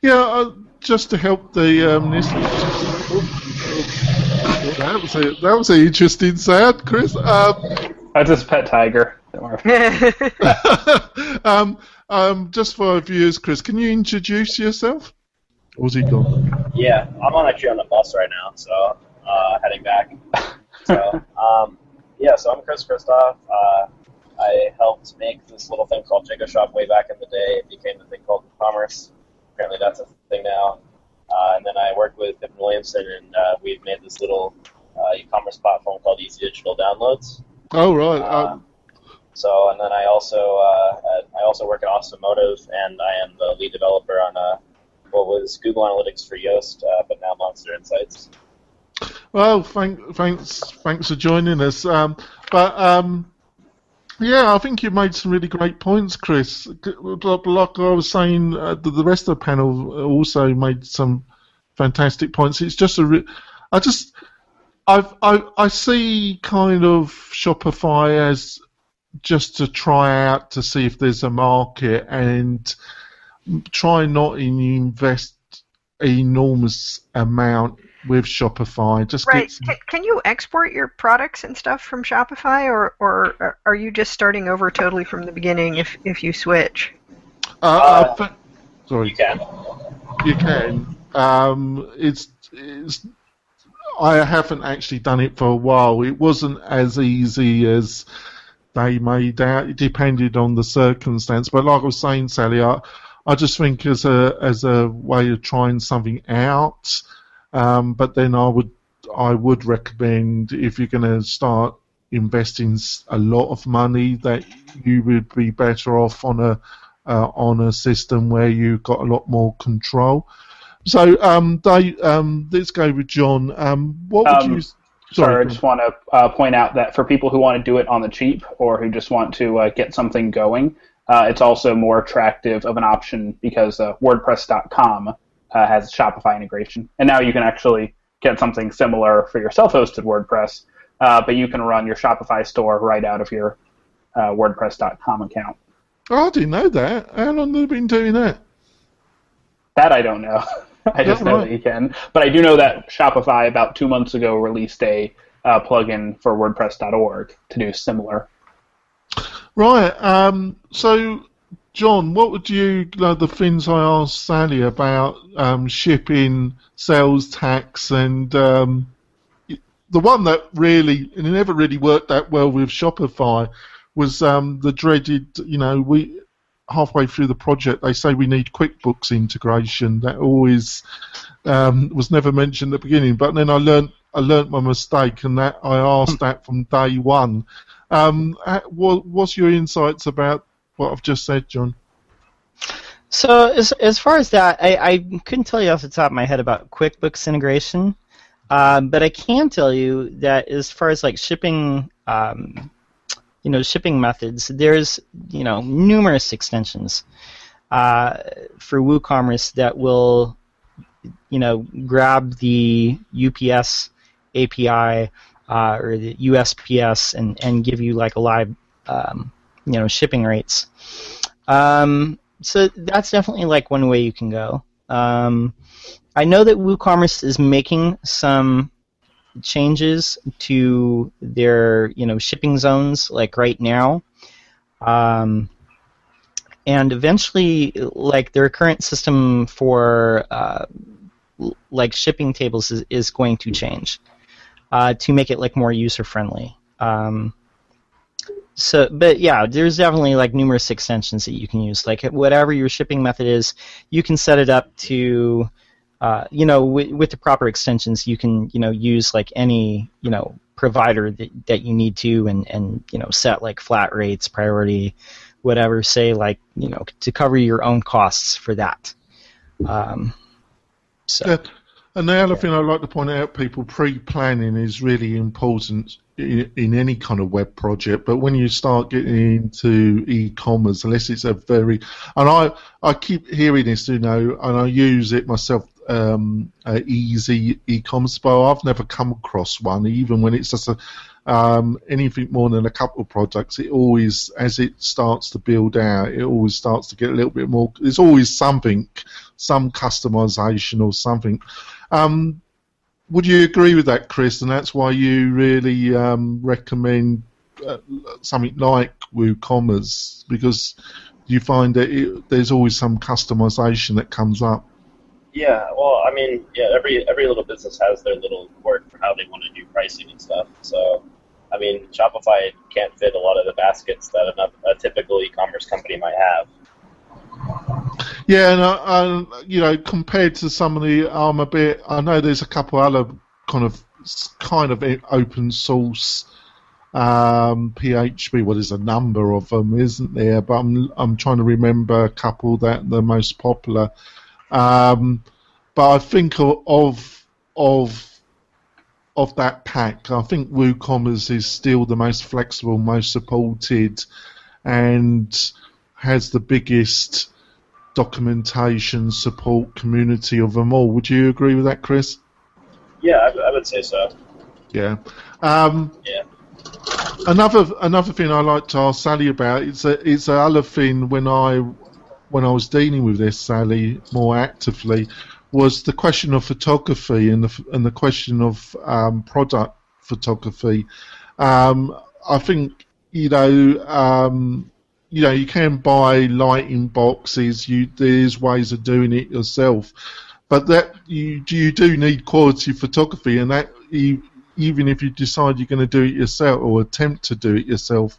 Yeah, uh, just to help the um, listeners. that was a that was an interesting sound, Chris. Um, That's his pet tiger. Don't worry. um, um, just for our viewers, Chris, can you introduce yourself? Or was he gone? Yeah, I'm on actually on the bus right now, so uh, heading back. So um, yeah, so I'm Chris Christoff. Uh, I helped make this little thing called Jigoshop way back in the day. It became the thing called Commerce. Apparently, that's a thing now. Uh, and then I worked with Pippin Williamson, and uh, we've made this little uh, e-commerce platform called Easy Digital Downloads. Oh right. Uh, Um, so, and then I also uh, I also work at Awesome Motive, and I am the lead developer on uh, what was Google Analytics for Yoast, uh, but now Monster Insights. well, thank, thanks, thanks for joining us. Um, but um, yeah, I think you made some really great points, Chris. Like like I was saying, uh, the, the rest of the panel also made some fantastic points. It's just a, re- I just, I've, I, I see kind of Shopify as just to try out to see if there's a market and try not to invest enormous amount with Shopify. Just Right. some, Can, can you export your products and stuff from Shopify, or, or are you just starting over totally from the beginning if, if you switch? uh, Uh, I thi- sorry. You can. You can. Um, it's, it's. I haven't actually done it for a while. It wasn't as easy as they made out. It depended on the circumstance. But like I was saying, Sally, I, I just think as a as a way of trying something out. Um, but then I would I would recommend if you're going to start investing a lot of money that you would be better off on a uh, on a system where you've got a lot more control. So, um, Dave, um, let's go with John. Um, what would Um, you? Sorry, I just want to uh, point out that for people who want to do it on the cheap or who just want to uh, get something going, uh, it's also more attractive of an option because uh, WordPress.com uh, has Shopify integration, and now you can actually get something similar for your self-hosted WordPress, uh, but you can run your Shopify store right out of your uh, WordPress.com account. Oh, I didn't know that. How long have they been doing that? That I don't know. I just know that you can. But I do know that Shopify about two months ago released a uh, plugin for WordPress.org to do similar. Right. Um, so, John, what would you like the things I asked Sally about um, shipping, sales tax, and um, the one that really and it never really worked that well with Shopify was um, the dreaded. You know, we halfway through the project they say we need QuickBooks integration. That always um, was never mentioned at the beginning. But then I learnt I learnt my mistake, and that I asked that from day one. Um, uh, what, what's your insights about what I've just said, John? So as as far as that, I, I couldn't tell you off the top of my head about QuickBooks integration, um, but I can tell you that as far as like shipping, um, you know, shipping methods, there's you know numerous extensions uh, for WooCommerce that will, you know, grab the UPS API uh, or the USPS and and give you like a live, um, you know, shipping rates. Um, so that's definitely like one way you can go. Um, I know that WooCommerce is making some changes to their you know shipping zones like right now, um, and eventually like their current system for uh, like shipping tables is, is going to change uh, to make it like more user friendly. Um, so, but yeah, there's definitely like numerous extensions that you can use. Like whatever your shipping method is, you can set it up to, uh, you know, with, with the proper extensions, you can you know use like any you know provider that, that you need to, and and you know set like flat rates, priority, whatever. Say like you know to cover your own costs for that. Um, so. Yeah. And the other thing I'd like to point out, people, pre-planning is really important in, in, any kind of web project. But when you start getting into e-commerce, unless it's a very, and I, I keep hearing this, you know, and I use it myself, um, uh, easy e-commerce, but I've never come across one, even when it's just a, um, anything more than a couple of products, it always, as it starts to build out, it always starts to get a little bit more. There's always something, some customization or something. Um, would you agree with that, Chris? And that's why you really um, recommend uh, something like WooCommerce because you find that it, there's always some customization that comes up. Yeah, well, I mean, yeah, every every little business has their little quirk for how they want to do pricing and stuff. So, I mean, Shopify can't fit a lot of the baskets that a, a typical e-commerce company might have. Yeah, and uh, you know, compared to some of the, I'm a bit. I know there's a couple other kind of kind of open source um, PHP. Well, there's a number of them, isn't there? But I'm I'm trying to remember a couple that the most popular. Um, but I think of, of of that pack, I think WooCommerce is still the most flexible, most supported, and has the biggest documentation support community of them all. Would you agree with that, Chris? Yeah, I, I would say so. Yeah. Um, yeah. Another another thing I like to ask Sally about is a, it's another thing when I when I was dealing with this Sally more actively was the question of photography and the and the question of um, product photography. Um, I think you know um, you know, you can buy lighting boxes. You there's ways of doing it yourself, but that you you do need quality photography, and that you, even if you decide you're going to do it yourself or attempt to do it yourself,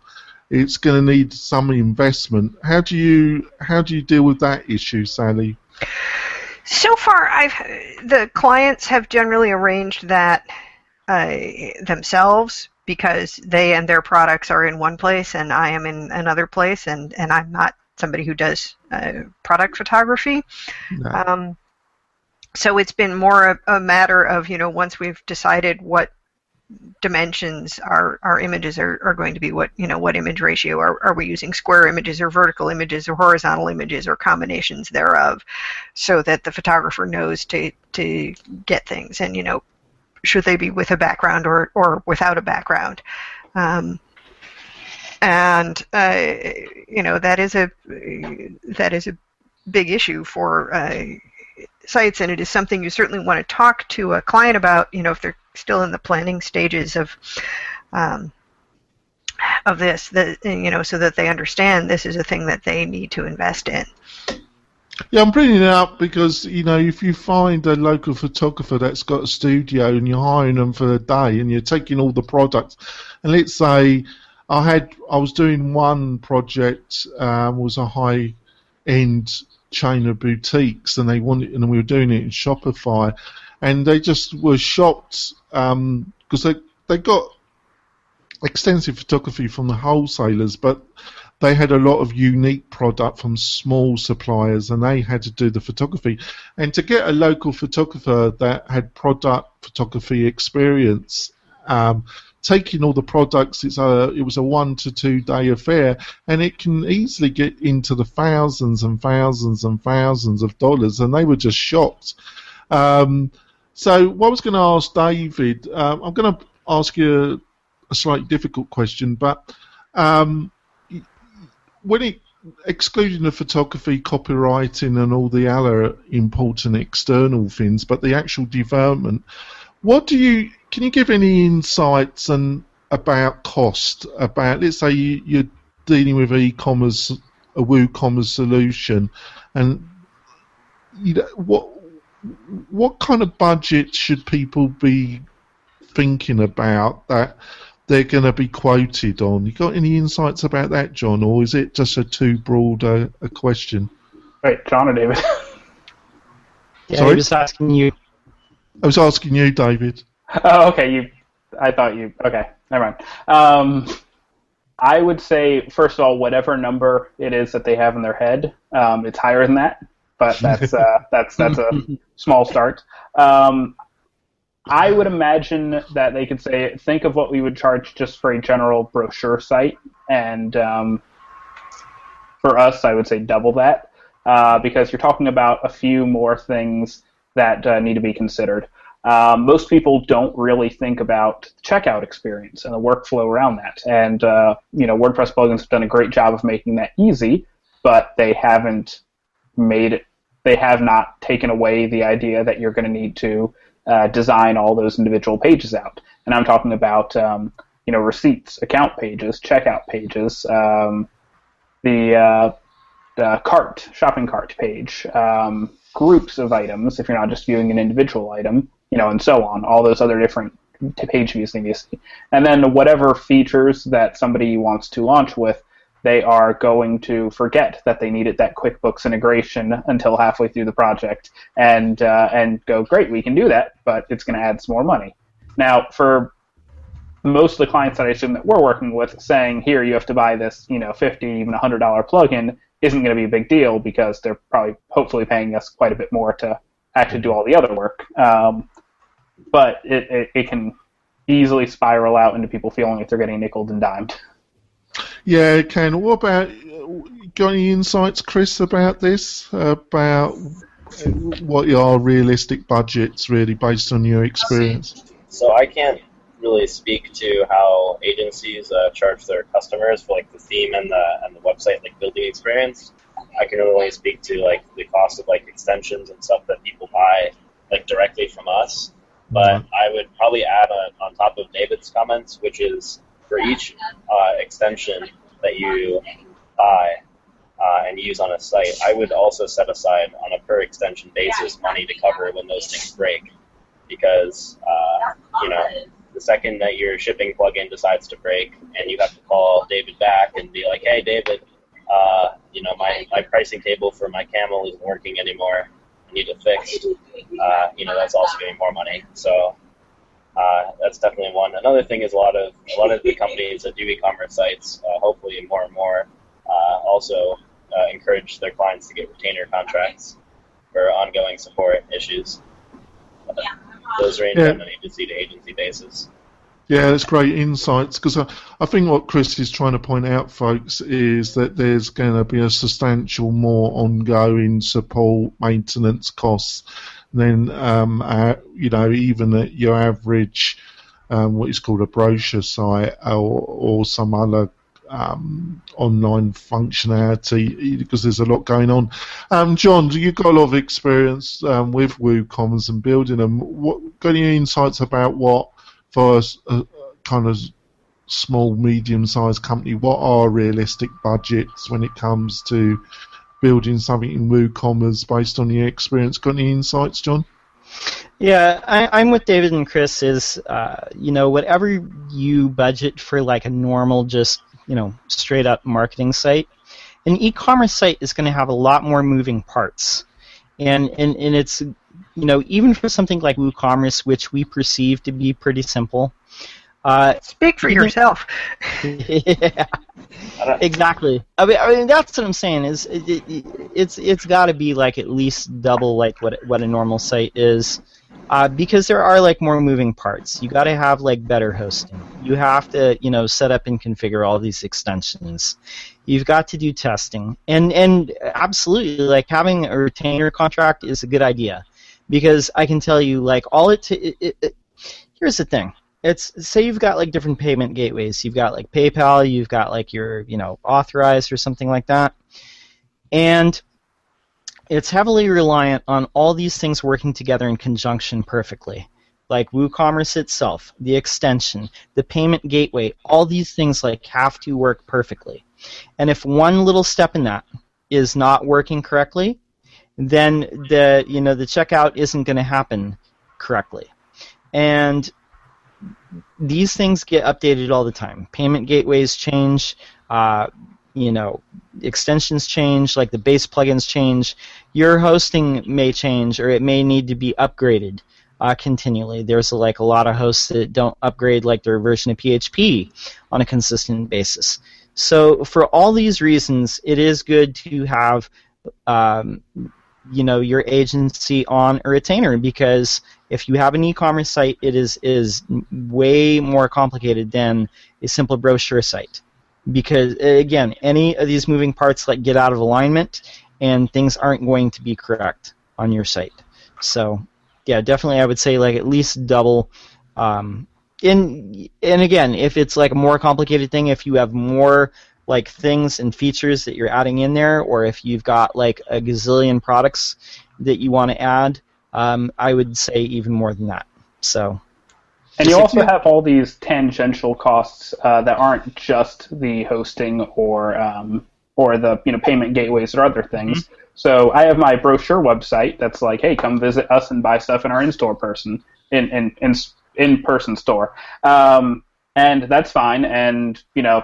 it's going to need some investment. How do you how do you deal with that issue, Sally? So far, I've the clients have generally arranged that uh, themselves because they and their products are in one place and I am in another place and, and I'm not somebody who does uh, product photography. No. Um, so it's been more a, a, matter of, you know, once we've decided what dimensions our, our images are, are going to be, what, you know, what image ratio, are, are we using square images or vertical images or horizontal images or combinations thereof so that the photographer knows to, to get things. And, you know, should they be with a background or, or without a background. Um, and uh, you know that is a that is a big issue for uh, sites, and it is something you certainly want to talk to a client about. You know, if they're still in the planning stages of um, of this, you know, so that they understand this is a thing that they need to invest in. Yeah, I'm bringing it up because you know if you find a local photographer that's got a studio and you're hiring them for a day and you're taking all the products, and let's say I had I was doing one project um, was a high end chain of boutiques and they wanted and we were doing it in Shopify, and they just were shocked because um, they they got extensive photography from the wholesalers, but they had a lot of unique product from small suppliers and they had to do the photography. And to get a local photographer that had product photography experience, um, taking all the products, it's a, it was a one to two day affair and it can easily get into the thousands and thousands and thousands of dollars and they were just shocked. Um, so what I was going to ask David, um, I'm going to ask you a, slightly difficult question, but um, when it excluding the photography, copywriting, and all the other important external things, but the actual development, what do you can you give any insights and about cost? About let's say you, you're dealing with e-commerce, a WooCommerce solution, and you know what what kind of budget should people be thinking about that they're going to be quoted on. You got any insights about that, John, or is it just a too broad uh, a question? Wait, John or David? yeah, Sorry? I was asking you. I was asking you, David. Oh, okay. You, I thought you. Okay, never mind. Um, I would say, first of all, whatever number it is that they have in their head, um, it's higher than that. But that's uh, that's that's a small start. Um, I would imagine that they could say, think of what we would charge just for a general brochure site, and um, for us, I would say double that, uh, because you're talking about a few more things that uh, need to be considered. Um, most people don't really think about the checkout experience and the workflow around that. And uh, you know, WordPress plugins have done a great job of making that easy, but they haven't made. They have not taken away the idea that you're going to need to uh, design all those individual pages out. And I'm talking about um, you know receipts, account pages, checkout pages, um, the, uh, the cart, shopping cart page, um, groups of items if you're not just viewing an individual item, you know, and so on. All those other different page views things. And then whatever features that somebody wants to launch with, they are going to forget that they needed that QuickBooks integration until halfway through the project, and uh, and go, great, we can do that, but it's going to add some more money. Now, for most of the clients that I assume that we're working with, saying here you have to buy this, you know, fifty even hundred dollar plugin isn't going to be a big deal because they're probably hopefully paying us quite a bit more to actually do all the other work. Um, but it, it, it can easily spiral out into people feeling like they're getting nickel and dimed. Yeah, Ken. What about got any insights, Chris, about this? About what are realistic budgets, really, based on your experience? So I can't really speak to how agencies uh, charge their customers for like the theme and the and the website like building experience. I can only speak to like the cost of like extensions and stuff that people buy like directly from us. But I would probably add on, on top of David's comments, which is for each uh, extension that you buy uh, and use on a site, I would also set aside on a per extension basis money to cover when those things break. Because, uh, you know, the second that your shipping plugin decides to break and you have to call David back and be like, hey, David, uh, you know, my, my pricing table for my camel isn't working anymore. I need it fixed. Uh, you know, that's also getting more money. So uh, that's definitely one. Another thing is a lot of a lot of the companies that do e-commerce sites, uh, hopefully more and more, uh, also uh, encourage their clients to get retainer contracts for ongoing support issues. those range yeah. on an agency to agency basis. Yeah, that's great insights because I, I think what Chris is trying to point out, folks, is that there's going to be a substantial more ongoing support maintenance costs than um, uh, you know even at your average um, what is called a brochure site or, or some other um, online functionality because there's a lot going on. Um, John, you've got a lot of experience um, with WooCommerce and building them. What got any insights about what for a, kind of small, medium-sized company, what are realistic budgets when it comes to building something in WooCommerce based on your experience? Got any insights, John? Yeah, I, am with David and Chris. Is uh, you know whatever you budget for like a normal, just you know straight up marketing site, an e-commerce site is going to have a lot more moving parts, and and and it's you know even for something like WooCommerce, which we perceive to be pretty simple, uh, Speak for yourself. yeah, exactly. I mean, I mean, that's what I'm saying. Is it, it, it's it's got to be like at least double like what what a normal site is, uh, because there are like more moving parts. You got to have like better hosting. You have to you know set up and configure all these extensions. You've got to do testing, and and absolutely like having a retainer contract is a good idea, because I can tell you like all it, t- it, it here's the thing it's say you've got like different payment gateways. You've got like PayPal, you've got like your you know authorized or something like that, and it's heavily reliant on all these things working together in conjunction perfectly. Like WooCommerce itself, the extension, the payment gateway, all these things like have to work perfectly. And if one little step in that is not working correctly, then the you know the checkout isn't going to happen correctly. And these things get updated all the time. Payment gateways change. Uh, you know, extensions change, like the base plugins change. Your hosting may change, or it may need to be upgraded uh, continually. There's like a lot of hosts that don't upgrade like their version of PHP on a consistent basis. So for all these reasons, it is good to have um, you know your agency on a retainer because if you have an e-commerce site, it is is way more complicated than a simple brochure site because again, any of these moving parts like get out of alignment and things aren't going to be correct on your site. So yeah, definitely I would say like at least double. Um, in and again, if it's like a more complicated thing, if you have more like things and features that you're adding in there, or if you've got like a gazillion products that you want to add, um, I would say even more than that. So. And you also have all these tangential costs uh, that aren't just the hosting or um, or the you know payment gateways or other things. Mm-hmm. So I have my brochure website that's like, hey, come visit us and buy stuff in our in-store person in in in, in person store, um, and that's fine. And you know,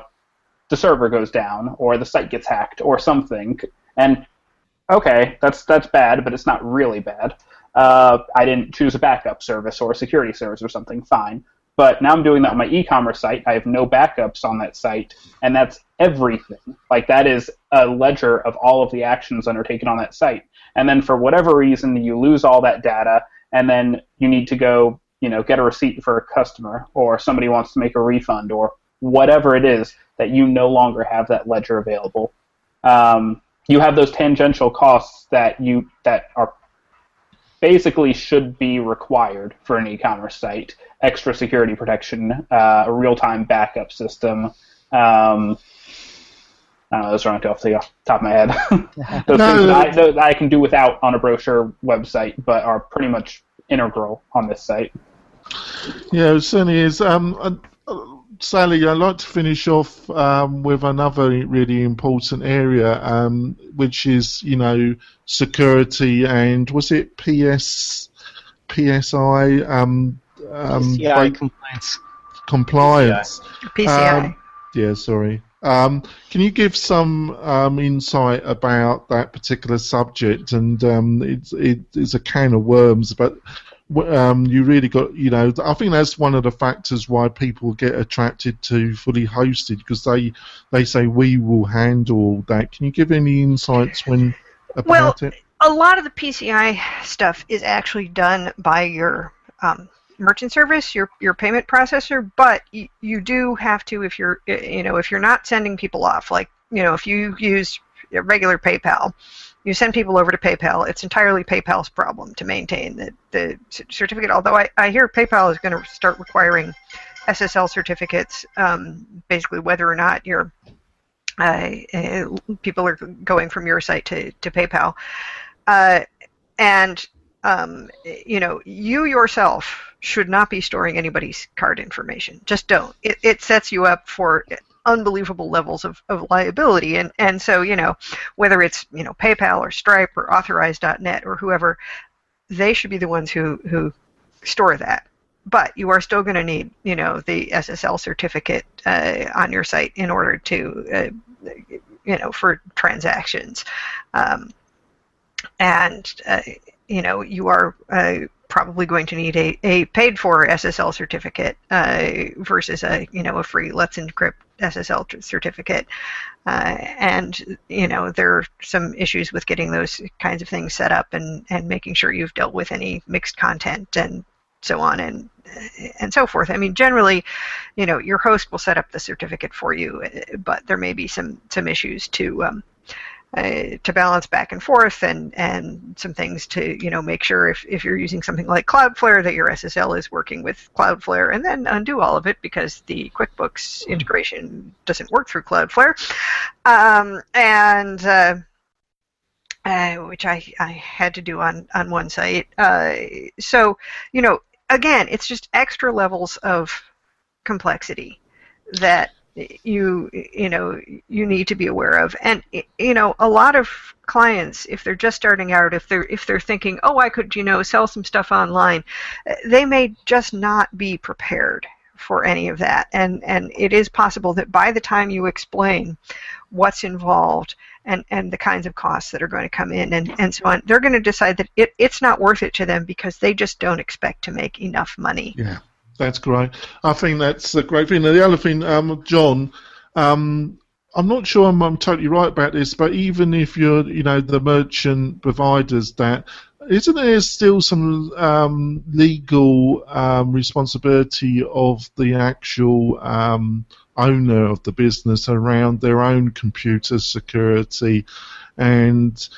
the server goes down or the site gets hacked or something, and okay, that's that's bad, but it's not really bad. Uh, I didn't choose a backup service or a security service or something. Fine. But now I'm doing that on my e-commerce site. I have no backups on that site, and that's everything. Like that is a ledger of all of the actions undertaken on that site. And then for whatever reason, you lose all that data, and then you need to go, you know, get a receipt for a customer, or somebody wants to make a refund, or whatever it is that you no longer have that ledger available. Um, you have those tangential costs that you that are basically should be required for an e-commerce site. Extra security protection, uh, a real-time backup system. Um, I don't know, those are not off the top of my head. those no, things that I, that I can do without on a brochure website, but are pretty much integral on this site. Yeah, it certainly is. Um, Sally, I'd like to finish off um, with another really important area, um, which is, you know, security and was it PS, PSI? Um, um, PCI compliance. Compliance. PCI. Um, yeah, sorry. Um, can you give some um, insight about that particular subject? And um, it's, it's a can of worms, but um, you really got, you know, I think that's one of the factors why people get attracted to fully hosted because they they say we will handle that. Can you give any insights when about well, it? a lot of the PCI stuff is actually done by your um, merchant service, your your payment processor, but you, you do have to if you're you know if you're not sending people off, like you know if you use regular PayPal you send people over to PayPal. It's entirely PayPal's problem to maintain the, the certificate. Although I, I hear PayPal is going to start requiring SSL certificates, um, basically whether or not you're uh, uh, people are going from your site to, to PayPal. Uh, and um, you know, you yourself should not be storing anybody's card information. Just don't. It, it sets you up for unbelievable levels of, of liability. And, and so, you know, whether it's, you know, PayPal or Stripe or Authorize.net or whoever, they should be the ones who, who store that. But you are still going to need, you know, the SSL certificate uh, on your site in order to, uh, you know, for transactions. Um, and, uh, you know, you are uh, probably going to need a, a paid for SSL certificate uh, versus a you know a free Let's Encrypt SSL certificate. Uh, and you know there are some issues with getting those kinds of things set up and and making sure you've dealt with any mixed content and so on and and so forth. I mean, generally, you know, your host will set up the certificate for you, but there may be some some issues to um, uh, to balance back and forth and, and some things to you know make sure if, if you're using something like Cloudflare that your SSL is working with Cloudflare and then undo all of it because the QuickBooks integration doesn't work through Cloudflare. Um, and uh, uh, which I, I had to do on, on one site. Uh, so you know again it's just extra levels of complexity that you you know you need to be aware of. And you know a lot of clients if they're just starting out if they're if they're thinking oh I could you know sell some stuff online they may just not be prepared for any of that. And and it is possible that by the time you explain what's involved and and the kinds of costs that are going to come in and and so on they're going to decide that it, it's not worth it to them because they just don't expect to make enough money. Yeah that's great. I think that's a great thing. And the other thing, um, John, um, I'm not sure I'm, I'm totally right about this, but even if you're, you know, the merchant providers that isn't there still some um, legal um, responsibility of the actual um, owner of the business around their own computer security and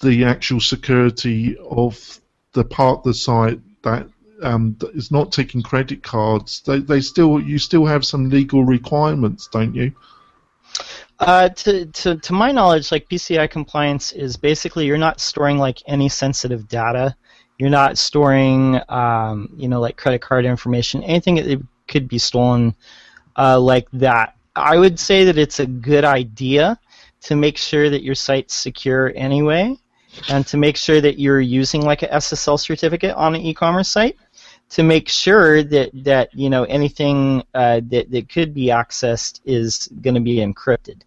the actual security of the part of the site that um, is not taking credit cards? They, they still you still have some legal requirements, don't you? Uh, to, to, to my knowledge, like PCI compliance is basically you're not storing like any sensitive data. You're not storing, um, you know, like credit card information, anything that could be stolen uh, like that. I would say that it's a good idea to make sure that your site's secure anyway, and to make sure that you're using like a SSL certificate on an e-commerce site to make sure that that you know anything uh, that that could be accessed is going to be encrypted.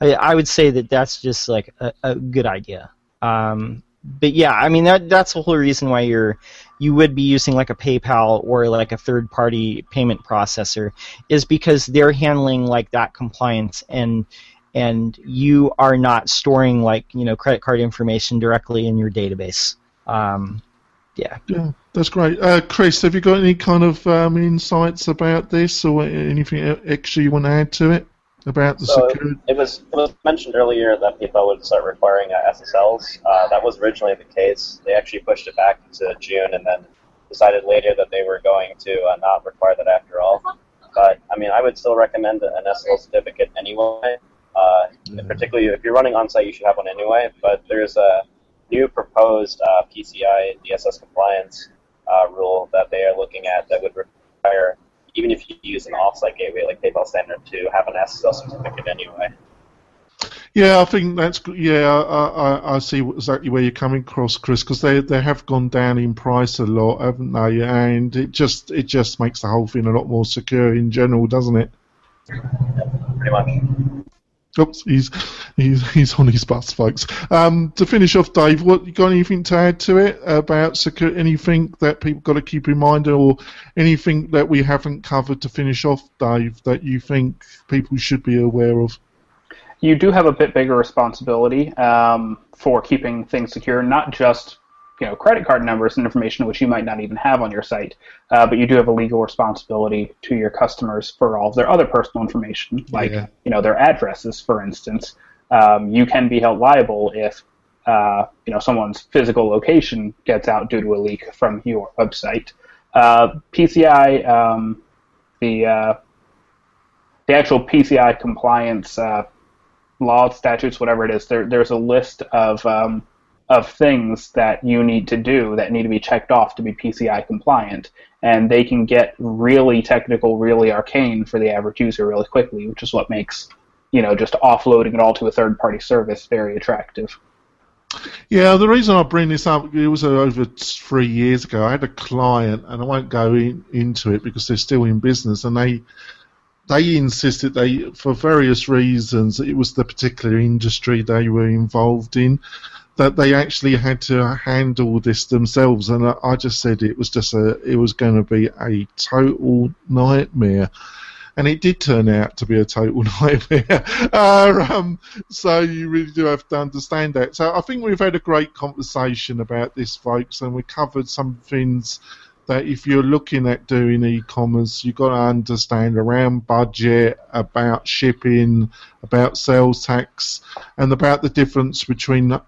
I, I, would say that that's just like a, a good idea. Um, but yeah, I mean that that's the whole reason why you're you would be using like a PayPal or like a third party payment processor is because they're handling like that compliance and and you are not storing like you know credit card information directly in your database. Um, yeah. Yeah, that's great. Uh, Chris, have you got any kind of um, insights about this or anything extra you want to add to it about the so security? It was it was mentioned earlier that people would start requiring uh, SSLs. Uh, that was originally the case. They actually pushed it back to June and then decided later that they were going to uh, not require that after all. But I mean, I would still recommend an SSL certificate anyway. Uh, mm-hmm. Particularly if you're running on site, you should have one anyway. But there's a new proposed uh, PCI DSS compliance uh, rule that they are looking at that would require, even if you use an offsite gateway like PayPal Standard, to have an SSL certificate anyway. Yeah, I think that's good yeah. I, I, I see exactly where you're coming across, Chris, because they they have gone down in price a lot, haven't they? And it just it just makes the whole thing a lot more secure in general, doesn't it? Yeah, pretty much. Oops, he's he's he's on his bus, folks. Um, to finish off, Dave, what you got anything to add to it about secure? Anything that people got to keep in mind, or anything that we haven't covered to finish off, Dave, that you think people should be aware of? You do have a bit bigger responsibility um, for keeping things secure, not just you know credit card numbers and information which you might not even have on your site, uh, but you do have a legal responsibility to your customers for all of their other personal information, like yeah. you know their addresses, for instance. Um, you can be held liable if uh, you know someone's physical location gets out due to a leak from your website. Uh, PCI, um, the uh, the actual PCI compliance uh, laws, statutes, whatever it is, there, there's a list of um, of things that you need to do that need to be checked off to be PCI compliant. And they can get really technical, really arcane for the average user really quickly, which is what makes, you know, just offloading it all to a third party service very attractive. Yeah, the reason I bring this up, it was over three years ago. I had a client, and I won't go in, into it because they're still in business, and they they insisted they, for various reasons, it was the particular industry they were involved in that they actually had to handle this themselves, and I, just said it was just a, it was going to be a total nightmare and it did turn out to be a total nightmare. Uh, um, so you really do have to understand that. So I think we've had a great conversation about this, folks, and we covered some things that if you're looking at doing e-commerce, you've got to understand around budget, about shipping, about sales tax, and about the difference between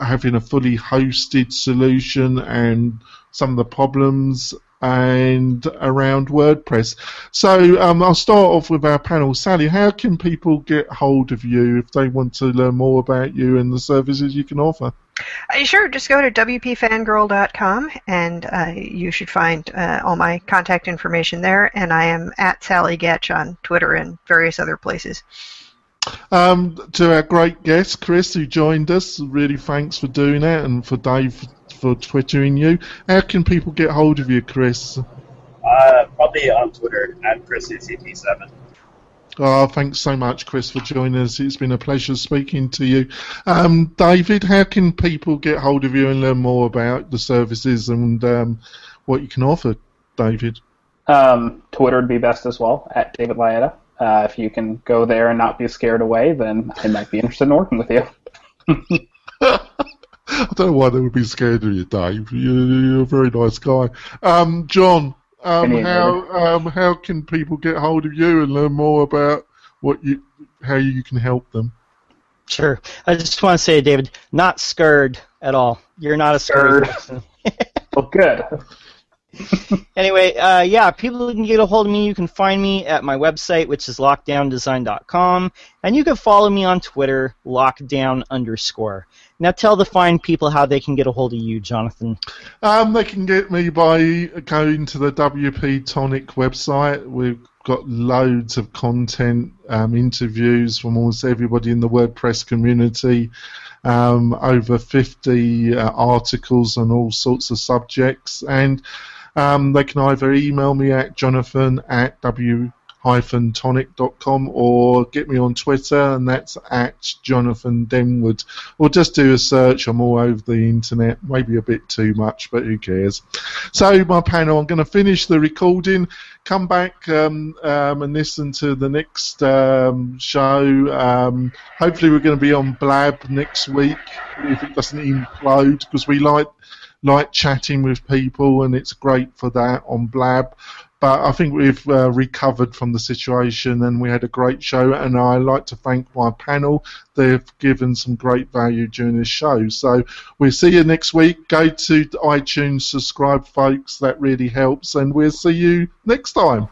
having a fully hosted solution and some of the problems and around WordPress. So um, I'll start off with our panel. Sally, how can people get hold of you if they want to learn more about you and the services you can offer? Uh, sure, just go to wpfangirl.com and uh, you should find uh, all my contact information there. And I am at Sally Goetsch on Twitter and various other places. Um, to our great guest, Chris, who joined us, really thanks for doing that, and for Dave for twittering you. How can people get hold of you, Chris? Uh, probably on Twitter at ChrisUCT7. Oh, thanks so much, Chris, for joining us. It's been a pleasure speaking to you. Um, David, how can people get hold of you and learn more about the services and um, what you can offer, David? Um, Twitter would be best as well, at David Laietta. Uh, if you can go there and not be scared away, then I might be interested in working with you. I don't know why they would be scared of you, Dave. You're, you're a very nice guy. Um, John, um, how um, how can people get hold of you and learn more about what you how you can help them? Sure. I just want to say, David, not scared at all. You're not a scared Scared. person. well, good. Anyway, uh, yeah, people can get a hold of me. You can find me at my website, which is lockedowndesign.com, and you can follow me on Twitter, lockdown underscore. Now tell the fine people how they can get a hold of you, Jonathan. Um, they can get me by going to the WP Tonic website. We've got loads of content, um, interviews from almost everybody in the WordPress community, um, over 50 uh, articles on all sorts of subjects, and um, they can either email me at jonathan at w tonic.com or get me on Twitter and that's at Jonathan Denwood or just do a search. I'm all over the internet, maybe a bit too much, but who cares? So my panel, I'm going to finish the recording, come back um, um, and listen to the next um, show. Um, hopefully we're going to be on Blab next week if it doesn't implode because we like like chatting with people and it's great for that on Blab but I think we've uh, recovered from the situation and we had a great show. And I like to thank my panel; they've given some great value during this show. So we'll see you next week. Go to iTunes, subscribe, folks. That really helps, and we'll see you next time.